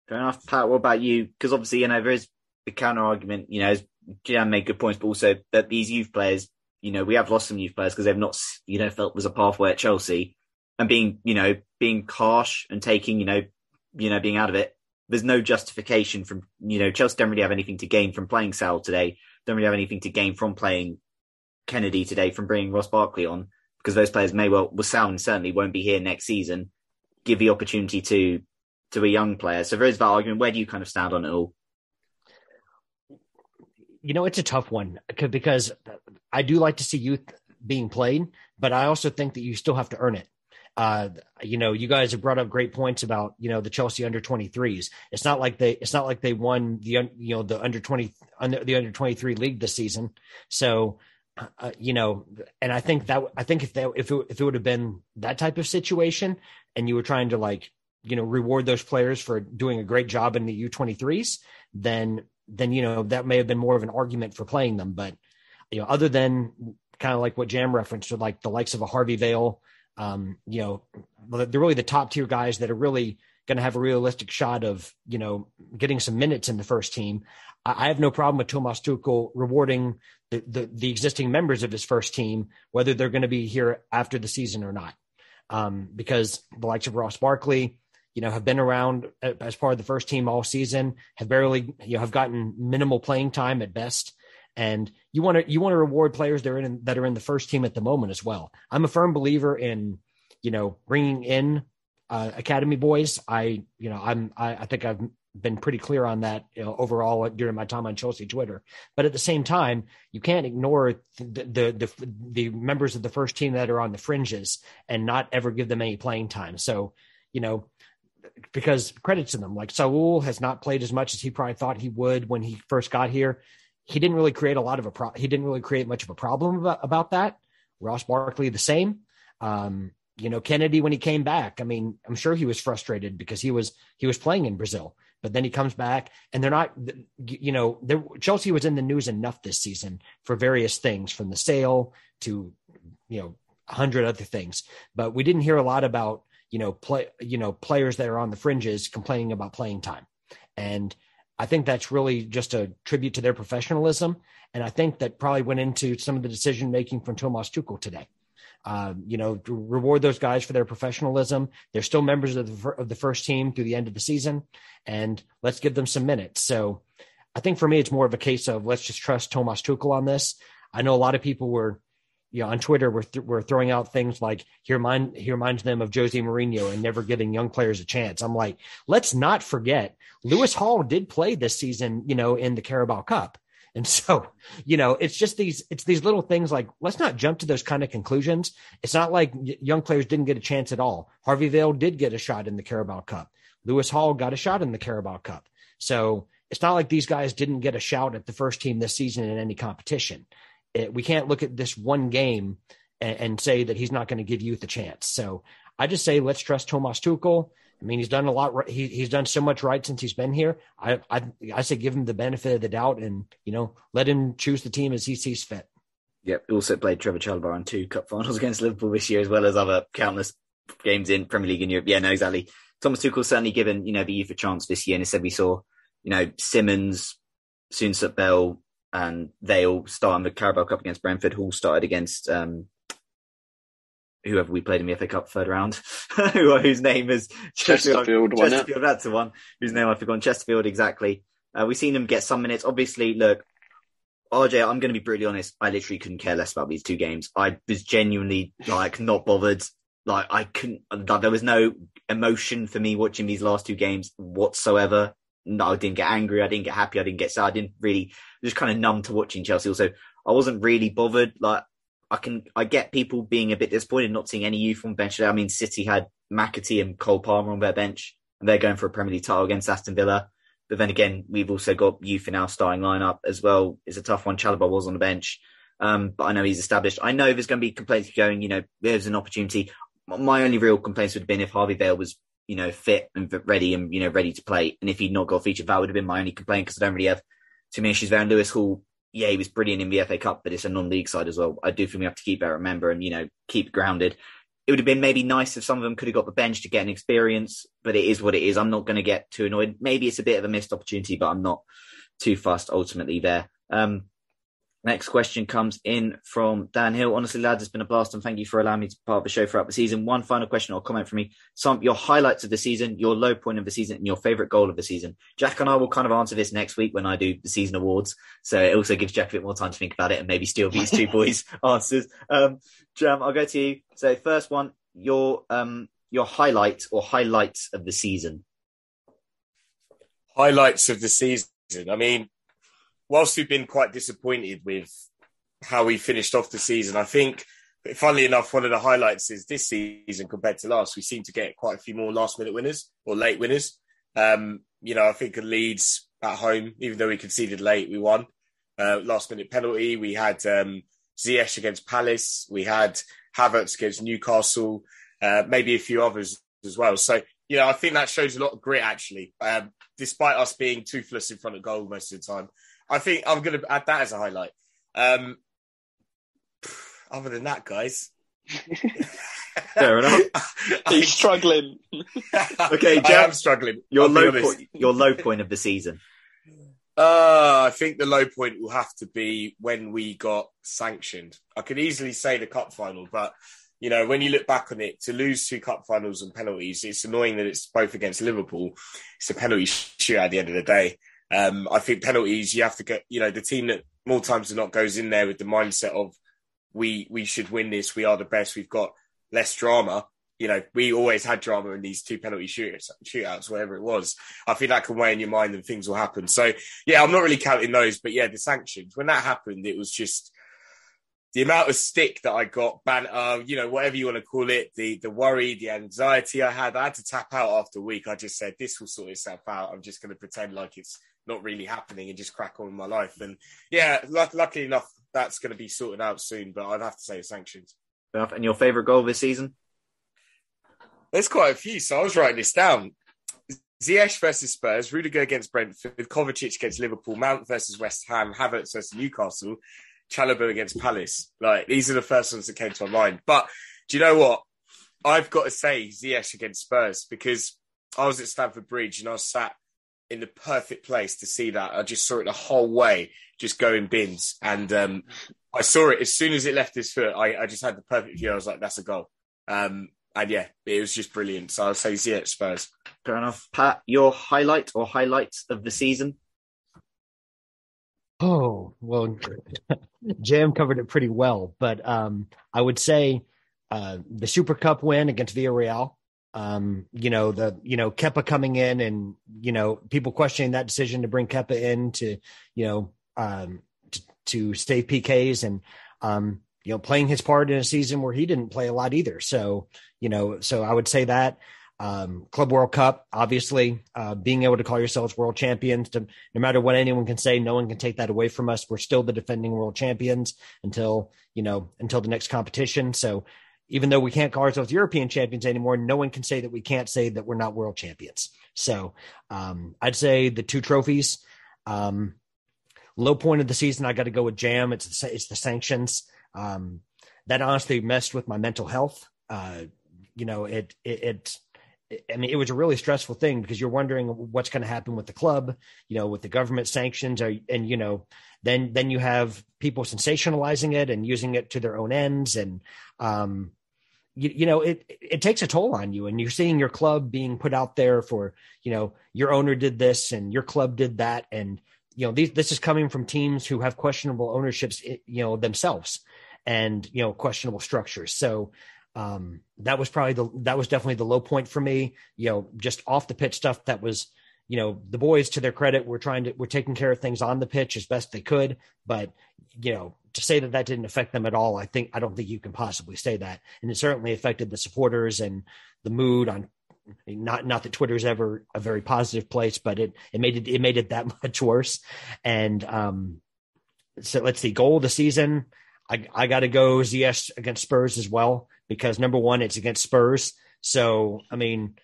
Fair enough, Pat. What about you? Because obviously, you know, there is the counter argument. You know, Jam made good points, but also that these youth players, you know, we have lost some youth players because they've not, you know, felt there's a pathway at Chelsea and being, you know, being harsh and taking, you know, you know, being out of it. There's no justification from, you know, Chelsea don't really have anything to gain from playing Saul today. Don't really have anything to gain from playing Kenedy today from bringing Ross Barkley on because those players may well, well, Saul certainly won't be here next season. Give the opportunity to, to a young player. So there is that argument. Where do you kind of stand on it all? You know, it's a tough one because I do like to see youth being played, but I also think that you still have to earn it. Uh, you know, you guys have brought up great points about you know the Chelsea under 23s. It's not like they it's not like they won the you know the under 20 under the under 23 league this season. So uh, you know, and I think that I think if that if it, if it would have been that type of situation, and you were trying to like you know reward those players for doing a great job in the U23s, then then you know that may have been more of an argument for playing them. But you know, other than kind of like what Jam referenced, with like the likes of a Harvey Vale, um, you know, they're really the top tier guys that are really going to have a realistic shot of you know getting some minutes in the first team. I have no problem with Thomas Tuchel rewarding the, the, the existing members of his first team, whether they're going to be here after the season or not, um, because the likes of Ross Barkley, you know, have been around as part of the first team all season, have barely, you know, have gotten minimal playing time at best and you want to you want to reward players that are in that are in the first team at the moment as well. I'm a firm believer in you know bringing in uh, academy boys. I you know I'm I, I think I've been pretty clear on that you know, overall during my time on Chelsea Twitter. But at the same time, you can't ignore the, the, the the members of the first team that are on the fringes and not ever give them any playing time. So you know because credit to them. Like Saul has not played as much as he probably thought he would when he first got here he didn't really create a lot of a pro- he didn't really create much of a problem about, about that. Ross Barkley the same. Um, you know, Kenedy when he came back, I mean, I'm sure he was frustrated because he was he was playing in Brazil, but then he comes back and they're not you know, Chelsea was in the news enough this season for various things from the sale to you know, a hundred other things. But we didn't hear a lot about, you know, play you know, players that are on the fringes complaining about playing time. And I think that's really just a tribute to their professionalism. And I think that probably went into some of the decision making from Thomas Tuchel today. Um, you know, to reward those guys for their professionalism. They're still members of the, of the first team through the end of the season, and let's give them some minutes. So I think for me, it's more of a case of let's just trust Thomas Tuchel on this. I know a lot of people were you know, on Twitter, we're, th- we're throwing out things like he, remind, he reminds them of Jose Mourinho and never giving young players a chance. I'm like, let's not forget Lewis Hall did play this season, you know, in the Carabao Cup. And so, you know, it's just these, it's these little things like, let's not jump to those kind of conclusions. It's not like young players didn't get a chance at all. Harvey Vale did get a shot in the Carabao Cup. Lewis Hall got a shot in the Carabao Cup. So it's not like these guys didn't get a shout at the first team this season in any competition it, we can't look at this one game and, and say that he's not going to give youth a chance. So I just say let's trust Thomas Tuchel. I mean, he's done a lot. He, he's done so much right since he's been here. I, I, I say give him the benefit of the doubt and you know let him choose the team as he sees fit. Yep. Also played Trevoh Chalobah on two cup finals against Liverpool this year, as well as other countless games in Premier League in Europe. Yeah, no, exactly. Thomas Tuchel certainly given you know the youth a chance this year, and instead we saw you know Simons, Soonsup Bell, and they all start in the Carabao Cup against Brentford. Hall started against um, whoever we played in the FA Cup third round, whose name is Chesterfield. Chesterfield, that's the one whose name I've forgotten. Chesterfield, exactly. Uh, we've seen them get some minutes. Obviously, look, RJ, I'm going to be brutally honest. I literally couldn't care less about these two games. I was genuinely like not bothered. Like I couldn't. Like, there was no emotion for me watching these last two games whatsoever. No, I didn't get angry. I didn't get happy. I didn't get sad. I didn't really just kind of numb to watching Chelsea. Also, I wasn't really bothered. Like I can, I get people being a bit disappointed not seeing any youth on bench. I mean, City had McAtee and Cole Palmer on their bench, and they're going for a Premier League title against Aston Villa. But then again, we've also got youth in our starting lineup as well. It's a tough one. Chalobah was on the bench, um, but I know he's established. I know there's going to be complaints going. You know, there's an opportunity. My only real complaints would have been if Harvey Vale was you know, fit and ready and, you know, ready to play. And if he'd not got featured, that would have been my only complaint because I don't really have too many issues there. And Lewis Hall, yeah, he was brilliant in the FA Cup, but it's a non-league side as well. I do think we have to keep that remember and, you know, keep grounded. It would have been maybe nice if some of them could have got the bench to get an experience, but it is what it is. I'm not going to get too annoyed. Maybe it's a bit of a missed opportunity, but I'm not too fussed ultimately there. Um, Next question comes in from Dan Hill. Honestly, lads, it's been a blast and thank you for allowing me to be part of the show throughout the season. One final question or comment from me. Some your highlights of the season, your low point of the season, and your favourite goal of the season. Jack and I will kind of answer this next week when I do the season awards. So it also gives Jack a bit more time to think about it and maybe steal these two boys' answers. Um, Jam, I'll go to you. So first one, your um your highlight or highlights of the season. Highlights of the season. I mean, whilst we've been quite disappointed with how we finished off the season, I think, funnily enough, one of the highlights is this season compared to last, we seem to get quite a few more last minute winners or late winners. Um, you know, I think Leeds at home, even though we conceded late, we won. Uh, last minute penalty. We had um, Ziyech against Palace. We had Havertz against Newcastle. Uh, maybe a few others as well. So, you know, I think that shows a lot of grit actually, um, despite us being toothless in front of goal most of the time. I think I'm going to add that as a highlight. Um, other than that, guys. Fair enough. He's struggling. Okay, I am struggling. your low point, your low point of the season. Uh, I think the low point will have to be when we got sanctioned. I could easily say the cup final, but you know, when you look back on it, to lose two cup finals and penalties, it's annoying that it's both against Liverpool. It's a penalty shoot at the end of the day. Um, I think penalties, you have to get, you know, the team that more times than not goes in there with the mindset of we we should win this. We are the best. We've got less drama. You know, we always had drama in these two penalty shootouts, shootouts, whatever it was. I think that can weigh in your mind and things will happen. So, yeah, I'm not really counting those, but yeah, the sanctions. When that happened, it was just the amount of stick that I got, banter, you know, whatever you want to call it, the the worry, the anxiety I had. I had to tap out after a week. I just said, this will sort itself out. I'm just going to pretend like it's not really happening and just crack on with my life. And yeah, luck- luckily enough, that's going to be sorted out soon. But I'd have to say the sanctions. And your favourite goal this season? There's quite a few, so I was writing this down. Ziyech versus Spurs, Rudiger against Brentford, Kovacic against Liverpool, Mount versus West Ham, Havertz versus Newcastle, Chalobah against Palace. Like these are the first ones that came to my mind. But do you know what? I've got to say Ziyech against Spurs because I was at Stamford Bridge and I was sat in the perfect place to see that. I just saw it the whole way, just going bins, and um, I saw it as soon as it left his foot. I, I just had the perfect view. I was like, "That's a goal." Um, and yeah, it was just brilliant. So I'll say Ziyech, Spurs. Fair enough. Pat, your highlight or highlights of the season? Oh, well, Jam covered it pretty well, but um, I would say uh, the Super Cup win against Villarreal. Um, you know, the, you know, Kepa coming in and, you know, people questioning that decision to bring Kepa in to, you know, um, to, to save PKs and, um, you know, playing his part in a season where he didn't play a lot either. So, you know, so I would say that um, Club World Cup, obviously, uh, being able to call yourselves world champions, to, no matter what anyone can say, no one can take that away from us. We're still the defending world champions until, you know, until the next competition. So even though we can't call ourselves European champions anymore, no one can say that we can't say that we're not world champions. So um, I'd say the two trophies. Um, low point of the season, I got to go with Jam. It's the, it's the sanctions. Um, that honestly messed with my mental health. Uh, you know, it, it, it I mean, it was a really stressful thing because you're wondering what's going to happen with the club, you know, with the government sanctions, or, and you know, then then you have people sensationalizing it and using it to their own ends, and um, you, you know, it it takes a toll on you, and you're seeing your club being put out there for, you know, your owner did this and your club did that, and you know, these this is coming from teams who have questionable ownerships, you know, themselves, and you know, questionable structures. So um, that was probably the that was definitely the low point for me. You know, just off the pitch stuff that was, you know, the boys to their credit were trying to were taking care of things on the pitch as best they could, but you know, to say that that didn't affect them at all, I think I don't think you can possibly say that, and it certainly affected the supporters and the mood on. Not not that Twitter's ever a very positive place, but it it made it it made it that much worse. And um, so let's see, goal of the season. I, I got to go Ziyech against Spurs as well because number one, it's against Spurs. So I mean,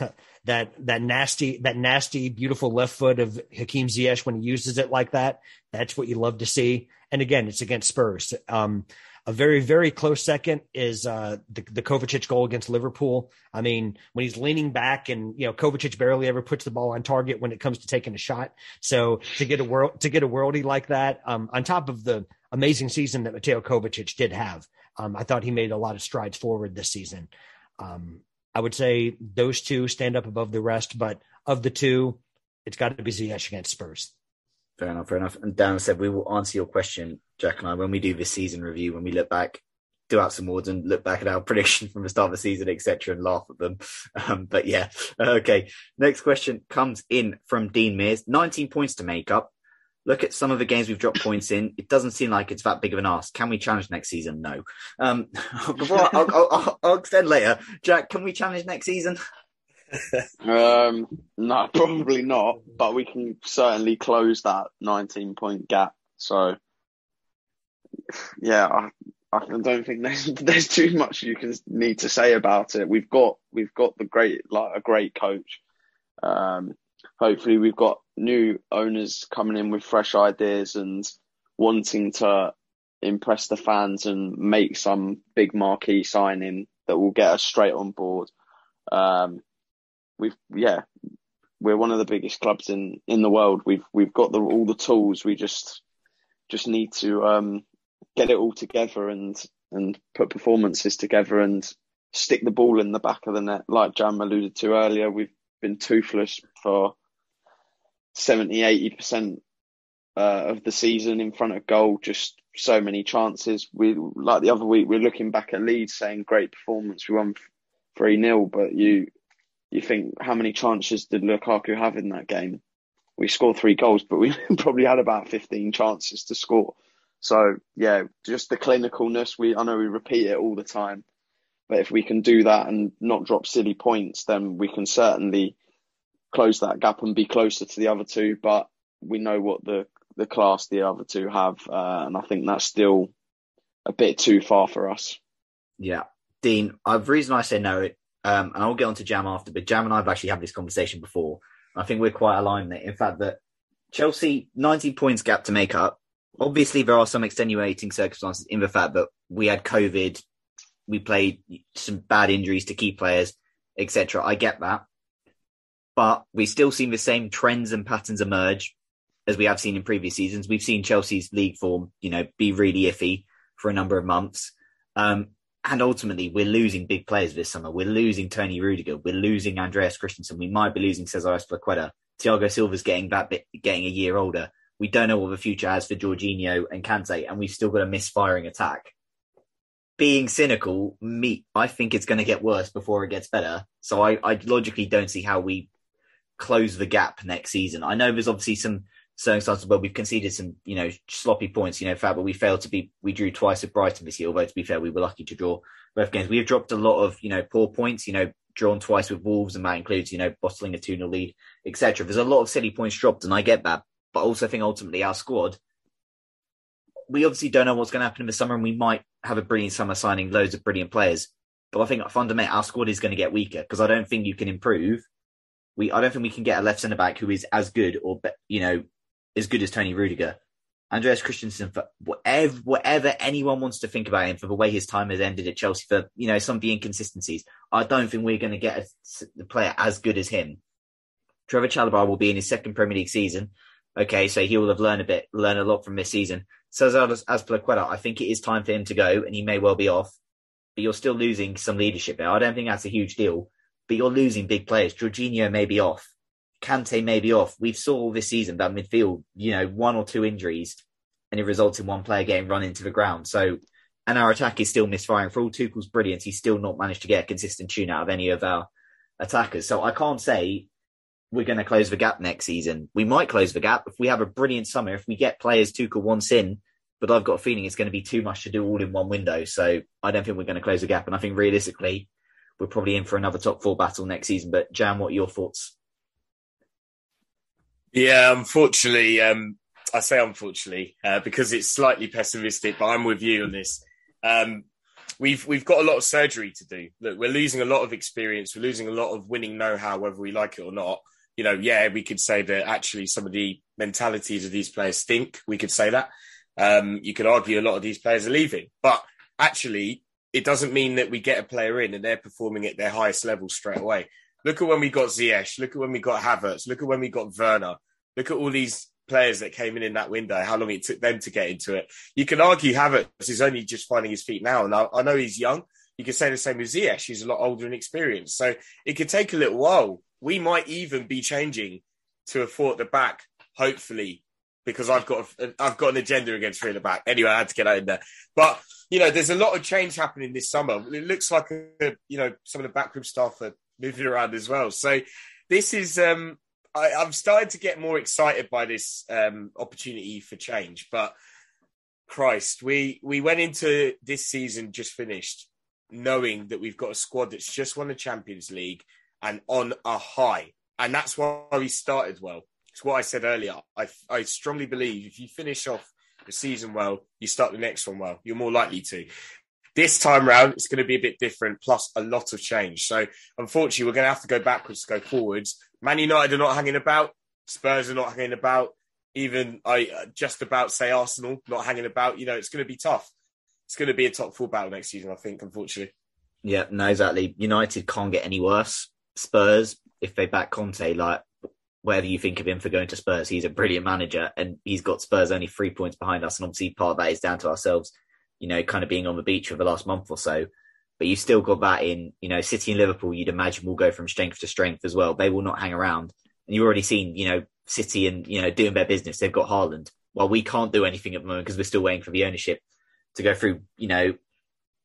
that that nasty that nasty beautiful left foot of Hakim Ziyech when he uses it like that, that's what you love to see. And again, it's against Spurs. Um, a very, very close second is uh, the, the Kovacic goal against Liverpool. I mean, when he's leaning back and, you know, Kovacic barely ever puts the ball on target when it comes to taking a shot. So to get a world, to get a worldie like that, um, on top of the amazing season that Mateo Kovacic did have, um, I thought he made a lot of strides forward this season. Um, I would say those two stand up above the rest, but of the two, it's got to be Ziyech against Spurs. Fair enough, fair enough. And Dan said we will answer your question, Jack and I, when we do this season review, when we look back, do out some awards and look back at our prediction from the start of the season, etc., and laugh at them. Um, but yeah, okay. Next question comes in from Dean Mears. 19 points to make up. Look at some of the games we've dropped points in. It doesn't seem like it's that big of an ask. Can we challenge next season? No. Um, I'll, I'll, I'll, I'll extend later. Jack, can we challenge next season? um, no, probably not. But we can certainly close that 19 point gap. So, yeah, I, I don't think there's there's too much you can need to say about it. We've got we've got the great like a great coach. Um, hopefully, we've got new owners coming in with fresh ideas and wanting to impress the fans and make some big marquee signing that will get us straight on board. Um, we've yeah, we're one of the biggest clubs in in the world. We've we've got the all the tools. We just just need to um, get it all together and and put performances together and stick the ball in the back of the net. Like Jam alluded to earlier, we've been toothless for 70, 80% uh, of the season in front of goal. Just so many chances. We like the other week, we are looking back at Leeds saying great performance. We won three 0 but you you think how many chances did Lukaku have in that game? We scored three goals, but we probably had about 15 chances to score. So yeah, just the clinicalness. We I know we repeat it all the time, but if we can do that and not drop silly points, then we can certainly close that gap and be closer to the other two. But we know what the the class the other two have, uh, and I think that's still a bit too far for us. Yeah, Dean. Uh, the reason I say no um, and I'll get on to Jam after, but Jam and I have actually had this conversation before. I think we're quite aligned there. In fact, that Chelsea 19 points gap to make up. Obviously, there are some extenuating circumstances in the fact that we had COVID, we played some bad injuries to key players, etc. I get that, but we still seen the same trends and patterns emerge as we have seen in previous seasons. We've seen Chelsea's league form, you know, be really iffy for a number of months. Um, and ultimately, we're losing big players this summer. We're losing Tony Rudiger. We're losing Andreas Christensen. We might be losing Cesar Azpilicueta. Thiago Silva's getting that bit, getting a year older. We don't know what the future has for Jorginho and Kante, and we've still got a misfiring attack. Being cynical, me, I think it's going to get worse before it gets better. So I, I logically don't see how we close the gap next season. I know there's obviously some circumstances where we've conceded some, you know, sloppy points, you know, fact, but we failed to be, we drew twice at Brighton this year, although to be fair, we were lucky to draw both games. We have dropped a lot of, you know, poor points, you know, drawn twice with Wolves, and that includes, you know, bottling a 2 0 lead, etc. There's a lot of silly points dropped, and I get that. But I also think ultimately our squad, we obviously don't know what's going to happen in the summer, and we might have a brilliant summer signing loads of brilliant players. But I think fundamentally our squad is going to get weaker because I don't think you can improve. We, I don't think we can get a left centre back who is as good or, you know, as good as Tony Rudiger. Andreas Christensen, for whatever, whatever anyone wants to think about him for the way his time has ended at Chelsea, for you know some of the inconsistencies, I don't think we're going to get a, a, player as good as him. Trevoh Chalobah will be in his second Premier League season. Okay, so he will have learned a bit, learned a lot from this season. Cesar Azpilicueta, I think it is time for him to go, and he may well be off. But you're still losing some leadership there. I don't think that's a huge deal, but you're losing big players. Jorginho may be off. Kante may be off. We've saw all this season that midfield, you know, one or two injuries, and it results in one player getting run into the ground. So, and our attack is still misfiring. For all Tuchel's brilliance, he's still not managed to get a consistent tune out of any of our attackers. So I can't say we're going to close the gap next season. We might close the gap if we have a brilliant summer. If we get players Tuchel wants in, but I've got a feeling it's going to be too much to do all in one window. So I don't think we're going to close the gap. And I think realistically, we're probably in for another top four battle next season. But Jam, what are your thoughts? Yeah, unfortunately, um, I say unfortunately uh, because it's slightly pessimistic, but I'm with you on this. Um, we've we've got a lot of surgery to do. Look, we're losing a lot of experience. We're losing a lot of winning know-how, whether we like it or not. You know, yeah, we could say that actually some of the mentalities of these players stink. We could say that. Um, you could argue a lot of these players are leaving, but actually, it doesn't mean that we get a player in and they're performing at their highest level straight away. Look at when we got Ziyech. Look at when we got Havertz. Look at when we got Werner. Look at all these players that came in in that window, how long it took them to get into it. You can argue Havertz is only just finding his feet now. And I, I know he's young. You could say the same with Ziyech. He's a lot older and experienced. So it could take a little while. We might even be changing to a four at the back, hopefully, because I've got a, I've got an agenda against three at the back. Anyway, I had to get out in there. But you know, there's a lot of change happening this summer. It looks like a, you know some of the backroom staff are moving around as well. So this is um, I, am starting to get more excited by this um, opportunity for change. But Christ, we we went into this season just finished knowing that we've got a squad that's just won the Champions League and on a high, and that's why we started well. It's what I said earlier. I I strongly believe if you finish off the season well, you start the next one well. You're more likely to. This time round, it's going to be a bit different, plus a lot of change. So, unfortunately, we're going to have to go backwards to go forwards. Man United are not hanging about. Spurs are not hanging about. Even I uh, just about say Arsenal not hanging about. You know, it's going to be tough. It's going to be a top four battle next season, I think. Unfortunately. Yeah, no, exactly. United can't get any worse. Spurs, if they back Conte, like whatever you think of him for going to Spurs, he's a brilliant manager, and he's got Spurs only three points behind us, and obviously part of that is down to ourselves you know, kind of being on the beach for the last month or so. But you've still got that in, you know, City and Liverpool, you'd imagine will go from strength to strength as well. They will not hang around. And you've already seen, you know, City and, you know, doing their business. They've got Haaland. Well, we can't do anything at the moment because we're still waiting for the ownership to go through, you know,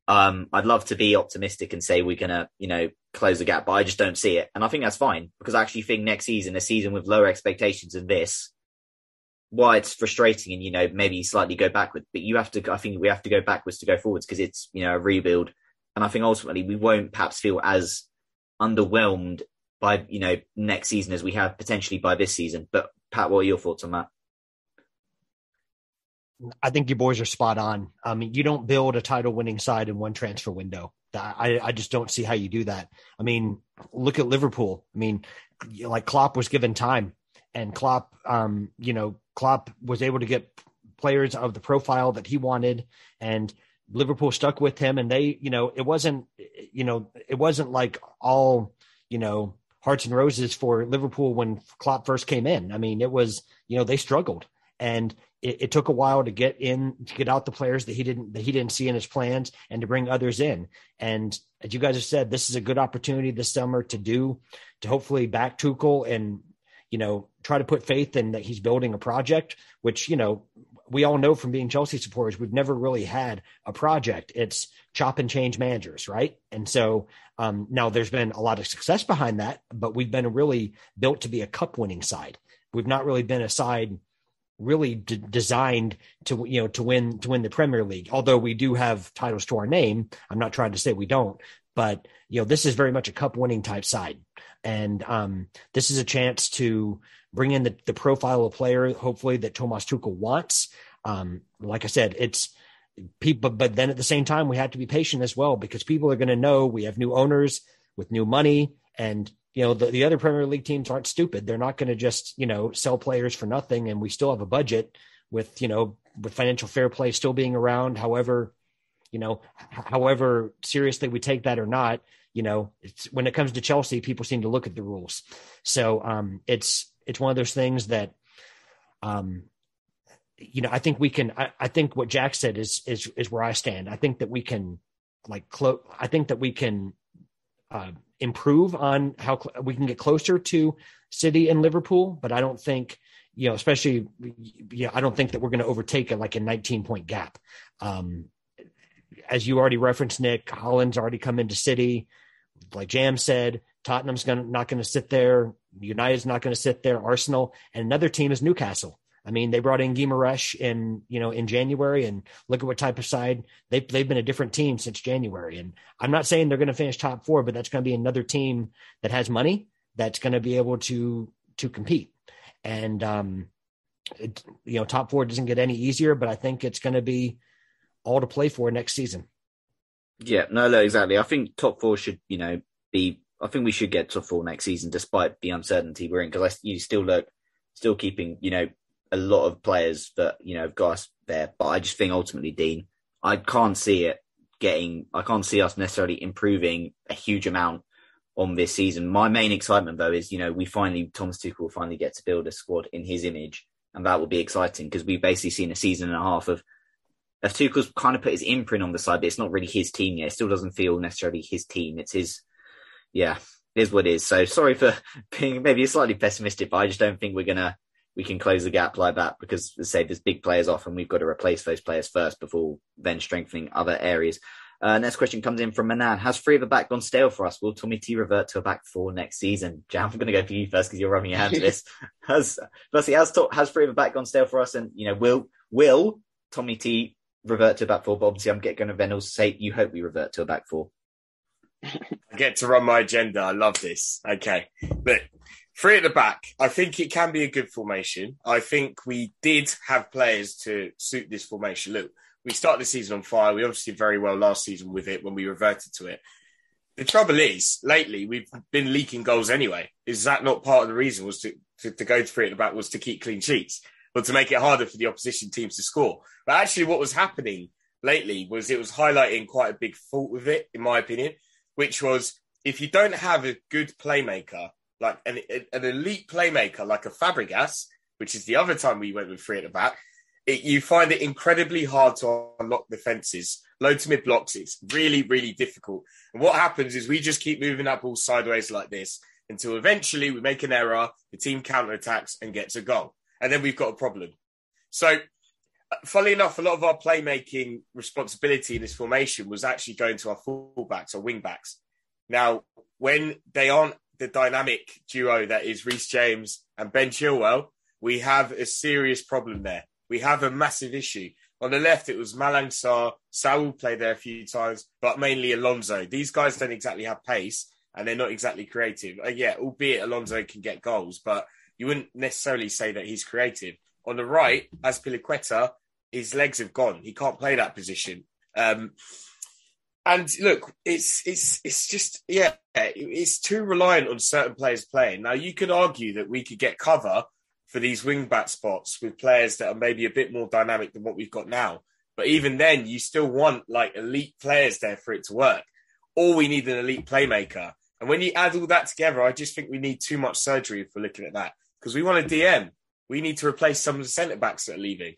um, I'd love to be optimistic and say we're to, you know, close the gap, but I just don't see it. And I think that's fine because I actually think next season, a season with lower expectations than this, why it's frustrating and you know maybe slightly go backwards but you have to i think we have to go backwards to go forwards because it's you know a rebuild. And i think ultimately we won't perhaps feel as underwhelmed by you know next season as we have potentially by this season. But pat what are your thoughts on that I think you boys are spot on. I mean, you don't build a title winning side in one transfer window. I, I just don't see how you do that. I mean, look at Liverpool. I mean, like Klopp was given time and Klopp, um, you know, Klopp was able to get players of the profile that he wanted, and Liverpool stuck with him. And they, you know, it wasn't, you know, it wasn't like all, you know, hearts and roses for Liverpool when Klopp first came in. I mean, it was, you know, they struggled, and it, it, took a while to get in, to get out the players that he didn't that he didn't see in his plans, and to bring others in. And as you guys have said, this is a good opportunity this summer to do to hopefully back Tuchel and you know, try to put faith in that he's building a project, which, you know, we all know from being Chelsea supporters, we've never really had a project. It's chop and change managers, right? And so um, now there's been a lot of success behind that, but we've been really built to be a cup winning side. We've not really been a side really d- designed to you know to win to win the Premier League. Although we do have titles to our name, I'm not trying to say we don't, but you know this is very much a cup winning type side and um, this is a chance to bring in the, the profile of player, hopefully that Thomas Tuchel wants. Um, like I said, it's people, but then at the same time, we have to be patient as well because people are going to know we have new owners with new money, and you know the, the other Premier League teams aren't stupid. They're not going to just you know sell players for nothing, and we still have a budget with you know with financial fair play still being around. However, you know, however seriously we take that or not, you know, when it comes to Chelsea, people seem to look at the rules. So um, it's it's one of those things that, um, you know, I think we can. I, I, think what Jack said is is is where I stand. I think that we can like close. I think that we can uh, improve on how cl- we can get closer to City and Liverpool, but I don't think you know, especially yeah, I don't think that we're going to overtake it like a 19 point gap. Um, as you already referenced, Nick Haaland's already come into City like Jam said, Tottenham's gonna, not going to sit there. United's not going to sit there. Arsenal and another team is Newcastle. I mean, they brought in Guimaraes in you know in January, and look at what type of side they've they've been a different team since January. And I'm not saying they're going to finish top four, but that's going to be another team that has money that's going to be able to to compete. And um, it, you know, top four doesn't get any easier, but I think it's going to be all to play for next season. Yeah, no, no, exactly. I think top four should, you know, be. I think we should get top four next season, despite the uncertainty we're in, because you still look, still keeping, you know, a lot of players that you know have got us there. But I just think ultimately, Dean, I can't see it getting. I can't see us necessarily improving a huge amount on this season. My main excitement though is you know we finally Thomas Tuchel will finally get to build a squad in his image, and that will be exciting because we've basically seen a season and a half of of Tuchel's kind of put his imprint on the side, but it's not really his team yet. It still doesn't feel necessarily his team. It's his, yeah, is what it is. So sorry for being maybe slightly pessimistic, but I just don't think we're gonna we can close the gap like that because, as I say, there's big players off, and we've got to replace those players first before then strengthening other areas. Uh, next question comes in from Manan. Has three of the back gone stale for us? Will Tommy T revert to a back four next season? Jam, I'm going to go for you first because you're rubbing your hands this. Has firstly, has has three of the back gone stale for us? And you know, will will Tommy T revert to a back four? But obviously, I'm going to then also say you hope we revert to a back four. I get to run my agenda. I love this. Okay, but three at the back. I think it can be a good formation. I think we did have players to suit this formation. Look we started the season on fire. We obviously did very well last season with it when we reverted to it. The trouble is, lately we've been leaking goals anyway. Is that not part of the reason? Was to, to, to go to three at the back was to keep clean sheets, but to make it harder for the opposition teams to score. But actually, what was happening lately was it was highlighting quite a big fault with it, in my opinion, which was if you don't have a good playmaker, like an, an elite playmaker like a Fabregas, which is the other time we went with three at the back, it, you find it incredibly hard to unlock defenses. Low to mid blocks, it's really, really difficult. And what happens is we just keep moving up all sideways like this until eventually we make an error, the team counterattacks and gets a goal. And then we've got a problem. So, uh, funnily enough, a lot of our playmaking responsibility in this formation was actually going to our fullbacks or wingbacks. Now, when they aren't the dynamic duo that is Reece James and Ben Chilwell, we have a serious problem there we have a massive issue. On the left, it was Malang Sarr. Saul played there a few times, but mainly Alonso. These guys don't exactly have pace and they're not exactly creative. Uh, yeah, albeit Alonso can get goals, but you wouldn't necessarily say that he's creative. On the right, Azpilicueta, his legs have gone. He can't play that position. Um, and look, it's it's it's just yeah, it's too reliant on certain players playing. Now you could argue that we could get cover for these wing back spots with players that are maybe a bit more dynamic than what we've got now. But even then, you still want like elite players there for it to work. Or we need an elite playmaker. And when you add all that together, I just think we need too much surgery we're looking at that. Because we want a DM. We need to replace some of the centre backs that are leaving.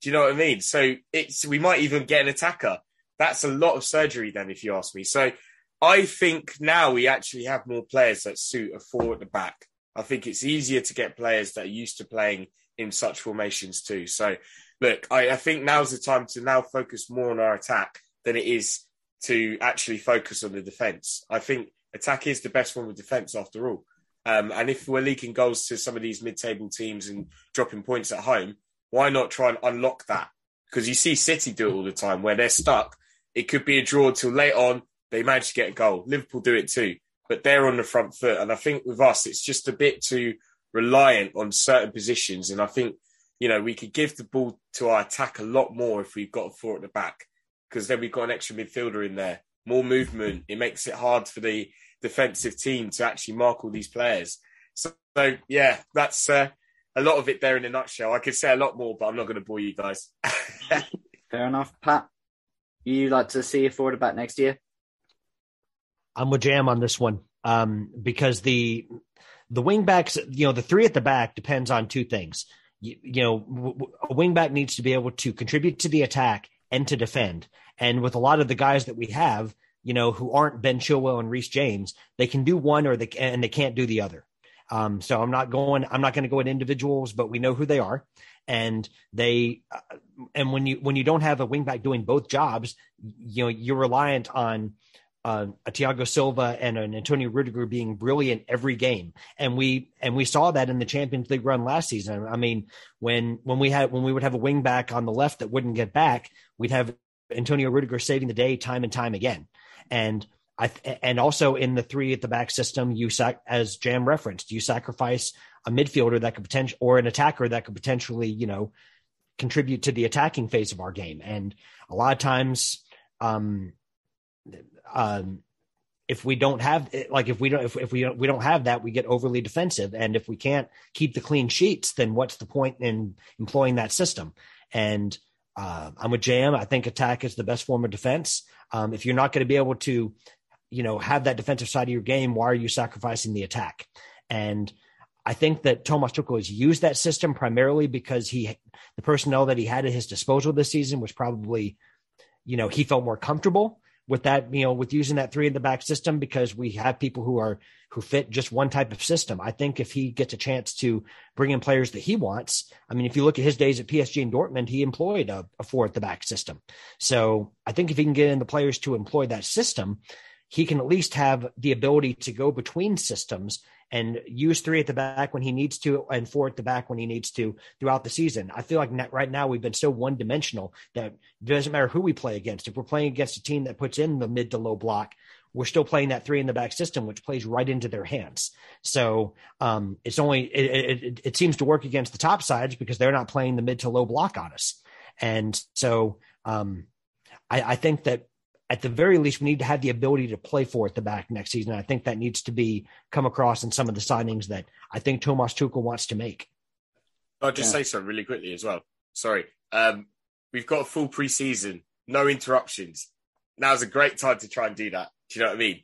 Do you know what I mean? So it's we might even get an attacker. That's a lot of surgery then, if you ask me. So I think now we actually have more players that suit a four at the back I think it's easier to get players that are used to playing in such formations too. So, look, I, I think now's the time to now focus more on our attack than it is to actually focus on the defence. I think attack is the best form of defence after all. Um, and if we're leaking goals to some of these mid-table teams and dropping points at home, why not try and unlock that? Because you see City do it all the time where they're stuck. It could be a draw till late on. They manage to get a goal. Liverpool do it too but they're on the front foot. And I think with us, it's just a bit too reliant on certain positions. And I think, you know, we could give the ball to our attack a lot more if we've got a four at the back, because then we've got an extra midfielder in there, more movement. It makes it hard for the defensive team to actually mark all these players. So, so yeah, that's uh, a lot of it there in a nutshell. I could say a lot more, but I'm not going to bore you guys. Fair enough, Pat. You like to see a forward back next year? I'm with Jam on this one um, because the the wingbacks, you know, the three at the back depends on two things. You, you know, w- a wingback needs to be able to contribute to the attack and to defend. And with a lot of the guys that we have, you know, who aren't Ben Chilwell and Reece James, they can do one or they and they can't do the other. Um, so I'm not going. I'm not going to go at individuals, but we know who they are, and they. Uh, and when you when you don't have a wingback doing both jobs, you know you're reliant on uh, a Thiago Silva and an Antonio Rudiger being brilliant every game, and we and we saw that in the Champions League run last season. I mean, when when we had when we would have a wing back on the left that wouldn't get back, we'd have Antonio Rudiger saving the day time and time again, and I and also in the three at the back system, you sac as Jam referenced, you sacrifice a midfielder that could potential or an attacker that could potentially you know contribute to the attacking phase of our game, and a lot of times. Um, um, if we don't have like if we don't if, if we don't we don't have that we get overly defensive and if we can't keep the clean sheets then what's the point in employing that system and uh, I'm with jam I think attack is the best form of defense. Um, if you're not going to be able to, you know, have that defensive side of your game, why are you sacrificing the attack? And I think that Thomas Tuchel has used that system primarily because he, the personnel that he had at his disposal this season was probably, you know, he felt more comfortable with that, you know, with using that three in the back system because we have people who are who fit just one type of system. I think if he gets a chance to bring in players that he wants, I mean, if you look at his days at PSG and Dortmund, he employed a, a four at the back system. So I think if he can get in the players to employ that system, he can at least have the ability to go between systems and use three at the back when he needs to and four at the back when he needs to throughout the season. I feel like right now we've been so one dimensional that it doesn't matter who we play against. If we're playing against a team that puts in the mid to low block, we're still playing that three in the back system, which plays right into their hands. So um, it's only it, it, it, seems to work against the top sides because they're not playing the mid to low block on us, and so um, I, I, think that at the very least we need to have the ability to play four at the back next season. I think that needs to be come across in some of the signings that I think Thomas Tuchel wants to make. I'll just yeah. say something really quickly as well. Sorry, um, we've got a full preseason, no interruptions. Now's a great time to try and do that. Do you know what I mean?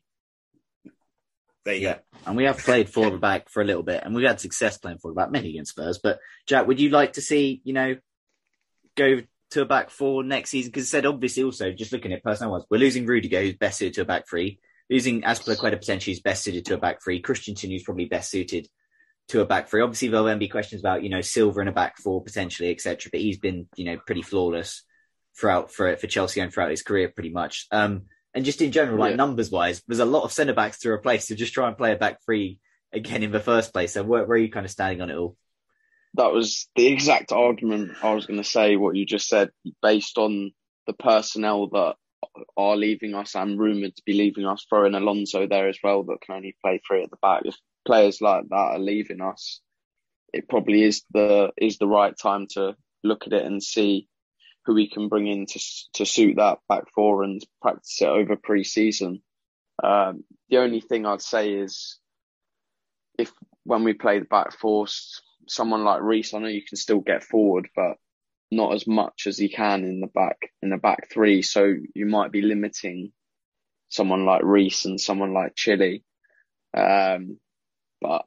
There you yeah. go. And we have played four the back for a little bit, and we've had success playing four the back, many against Spurs. But Jack, would you like to see, you know, go to a back four next season? Because said obviously also just looking at personnel wise, we're losing Rudiger, who's best suited to a back three. Losing Azpilicueta potentially is best suited to a back three. Christensen, who's probably best suited to a back three. Obviously, there'll then be questions about you know Silva in a back four potentially, etc. But he's been you know pretty flawless throughout for for Chelsea and throughout his career, pretty much. Um, and just in general, like yeah. numbers wise, there's a lot of centre backs to replace to just try and play a back three again in the first place. So where, where are you kind of standing on it all? That was the exact argument I was going to say. What you just said, based on the personnel that are leaving us and rumoured to be leaving us, throwing Alonso there as well that can only play three at the back. If players like that are leaving us, it probably is the is the right time to look at it and see who we can bring in to to suit that back four and practice it over pre-season. Um, the only thing I'd say is if when we play the back four, someone like Reece, I know you can still get forward, but not as much as he can in the back in the back three. So you might be limiting someone like Reece and someone like Chile. Um, but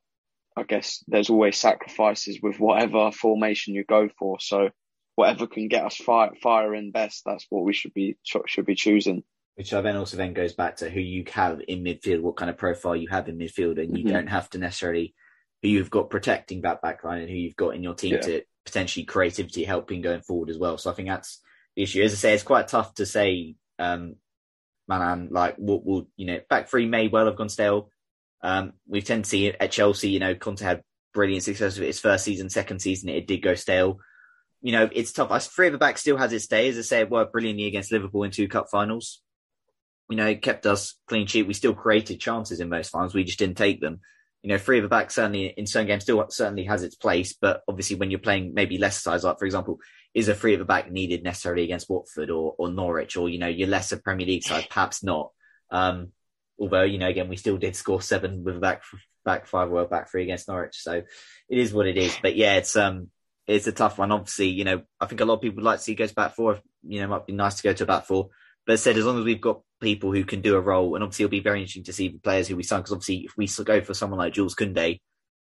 I guess there's always sacrifices with whatever formation you go for. So whatever can get us fire, firing best, that's what we should be should be choosing. Which then also then goes back to who you have in midfield, what kind of profile you have in midfield, and you mm-hmm. don't have to necessarily who you've got protecting that backline and who you've got in your team yeah. to potentially creativity helping going forward as well. So I think that's the issue. As I say, it's quite tough to say, um, Manan, like what will you know, back three may well have gone stale. Um, we tend to see it at Chelsea, you know, Conte had brilliant success with his first season, second season, it did go stale you know, it's tough. Us three of the back still has its day. As I say, it worked brilliantly against Liverpool in two cup finals. You know, it kept us clean sheet. We still created chances in most finals. We just didn't take them. You know, three of the back certainly in certain games still certainly has its place. But obviously, when you're playing maybe less size, like for example, is a three of the back needed necessarily against Watford or, or Norwich or, you know, your lesser Premier League side? Perhaps not. Um, although, you know, again, we still did score seven with a back, back five or back three against Norwich. So it is what it is. But yeah, it's, um, it's a tough one. Obviously, you know, I think a lot of people would like to see goes back four. You know, might be nice to go to a back four. But said, as long as we've got people who can do a role, and obviously it'll be very interesting to see the players who we sign. Because obviously, if we go for someone like Jules Koundé,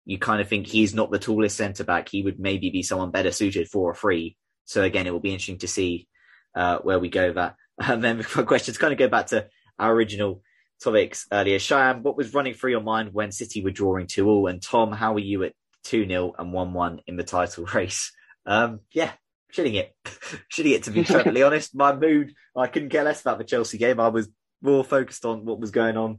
you kind of think he's not the tallest centre back. He would maybe be someone better suited for a free. So again, it will be interesting to see uh, where we go. That and then for questions, kind of go back to our original topics earlier. Cheyenne, what was running through your mind when City were drawing two all? And Tom, how were you at 2 0 and 1 1 in the title race. Um, yeah, shitting it. shitting it, to be perfectly honest. My mood, I couldn't care less about the Chelsea game. I was more focused on what was going on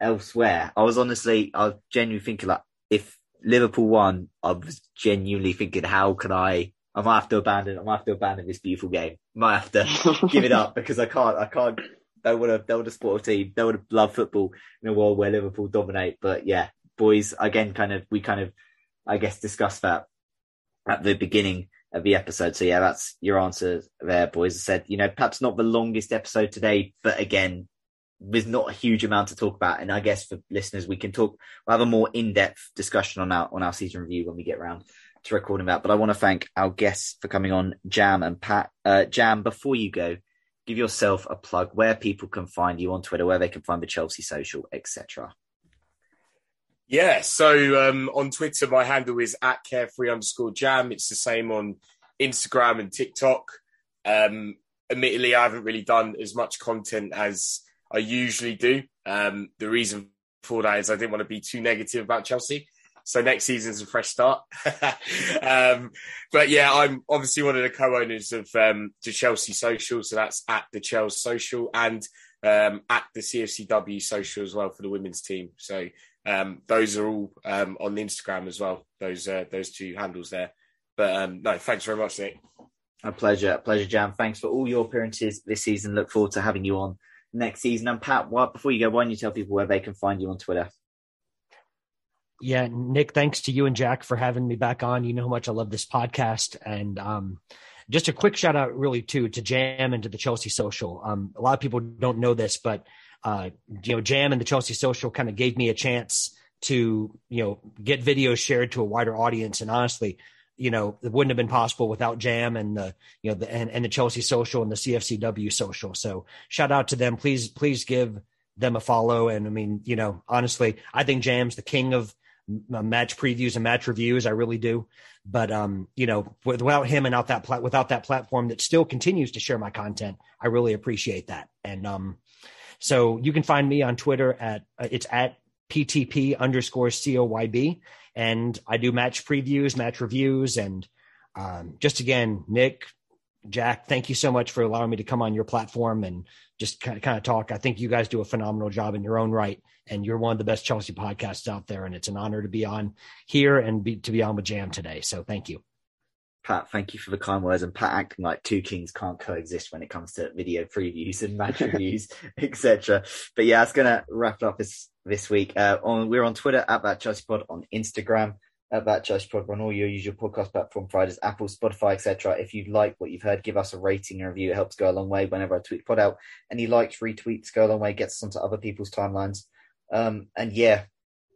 elsewhere. I was honestly, I was genuinely thinking, like, if Liverpool won, I was genuinely thinking, how can I? I might have to abandon. I might have to abandon this beautiful game. I might have to give it up because I can't. I can't. Don't want to. Don't want to support a team. Don't want to love football in a world where Liverpool dominate. But yeah, boys, again, kind of, we kind of I guess, discuss that at the beginning of the episode. So yeah, that's your answer there, boys. I said, you know, perhaps not the longest episode today, but again, there's not a huge amount to talk about. And I guess for listeners, we can talk, we'll have a more in-depth discussion on our, on our season review when we get around to recording that. But I want to thank our guests for coming on, Jam and Pat. Uh, Jam, before you go, give yourself a plug where people can find you on Twitter, where they can find the Chelsea social, etc. Yeah, so um, on Twitter, my handle is at carefree underscore jam. It's the same on Instagram and TikTok. Um, admittedly, I haven't really done as much content as I usually do. Um, the reason for that is I didn't want to be too negative about Chelsea. So next season's a fresh start. um, but yeah, I'm obviously one of the co-owners of um, the Chelsea Social, so that's at the Chelsea Social and um, at the CFCW Social as well for the women's team. So um, those are all um, on the Instagram as well. Those uh, those two handles there. But um, no, thanks very much, Nick. A pleasure, a pleasure, Jam. Thanks for all your appearances this season. Look forward to having you on next season. And Pat, what, before you go, why don't you tell people where they can find you on Twitter? Yeah, Nick, thanks to you and Jack for having me back on. You know how much I love this podcast. And um, just a quick shout out, really, too, to Jam and to the Chelsea Social. Um, a lot of people don't know this, but uh, you know, Jam and the Chelsea Social kind of gave me a chance to you know get videos shared to a wider audience. And honestly, you know, it wouldn't have been possible without Jam and the you know the and, and the Chelsea Social and the CFCW Social. So shout out to them. Please, please give them a follow. And I mean, you know, honestly, I think Jam's the king of match previews and match reviews. I really do. But um, you know, without him and out that plat- without that platform that still continues to share my content, I really appreciate that. And um, so you can find me on Twitter at uh, it's at PTP underscore COYB. And I do match previews, match reviews. And um, just again, Nick, Jack, thank you so much for allowing me to come on your platform and just kind of, kind of talk. I think you guys do a phenomenal job in your own right. And you're one of the best Chelsea podcasts out there. And it's an honor to be on here and be, to be on with Jam today. So thank you. Pat, thank you for the kind words. And Pat acting like two kings can't coexist when it comes to video previews and match reviews, etc. But yeah, it's gonna wrap up this this week. Uh, on we're on Twitter at that Chelsea Pod, on Instagram at that Chelsea Pod, on all your usual podcast platform providers, Apple, Spotify, etc. If you like what you've heard, give us a rating and review. It helps go a long way. Whenever I tweet pod out, any likes, retweets go a long way, gets us onto other people's timelines. Um, and yeah,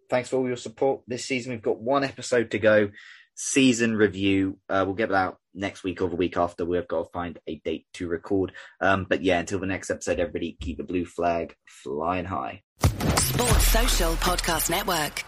thanks for all your support this season. We've got one episode to go season review. Uh, we'll get that out next week or the week after. We've got to find a date to record. Um, but yeah, until the next episode, everybody keep the blue flag flying high. Sports Social Podcast Network.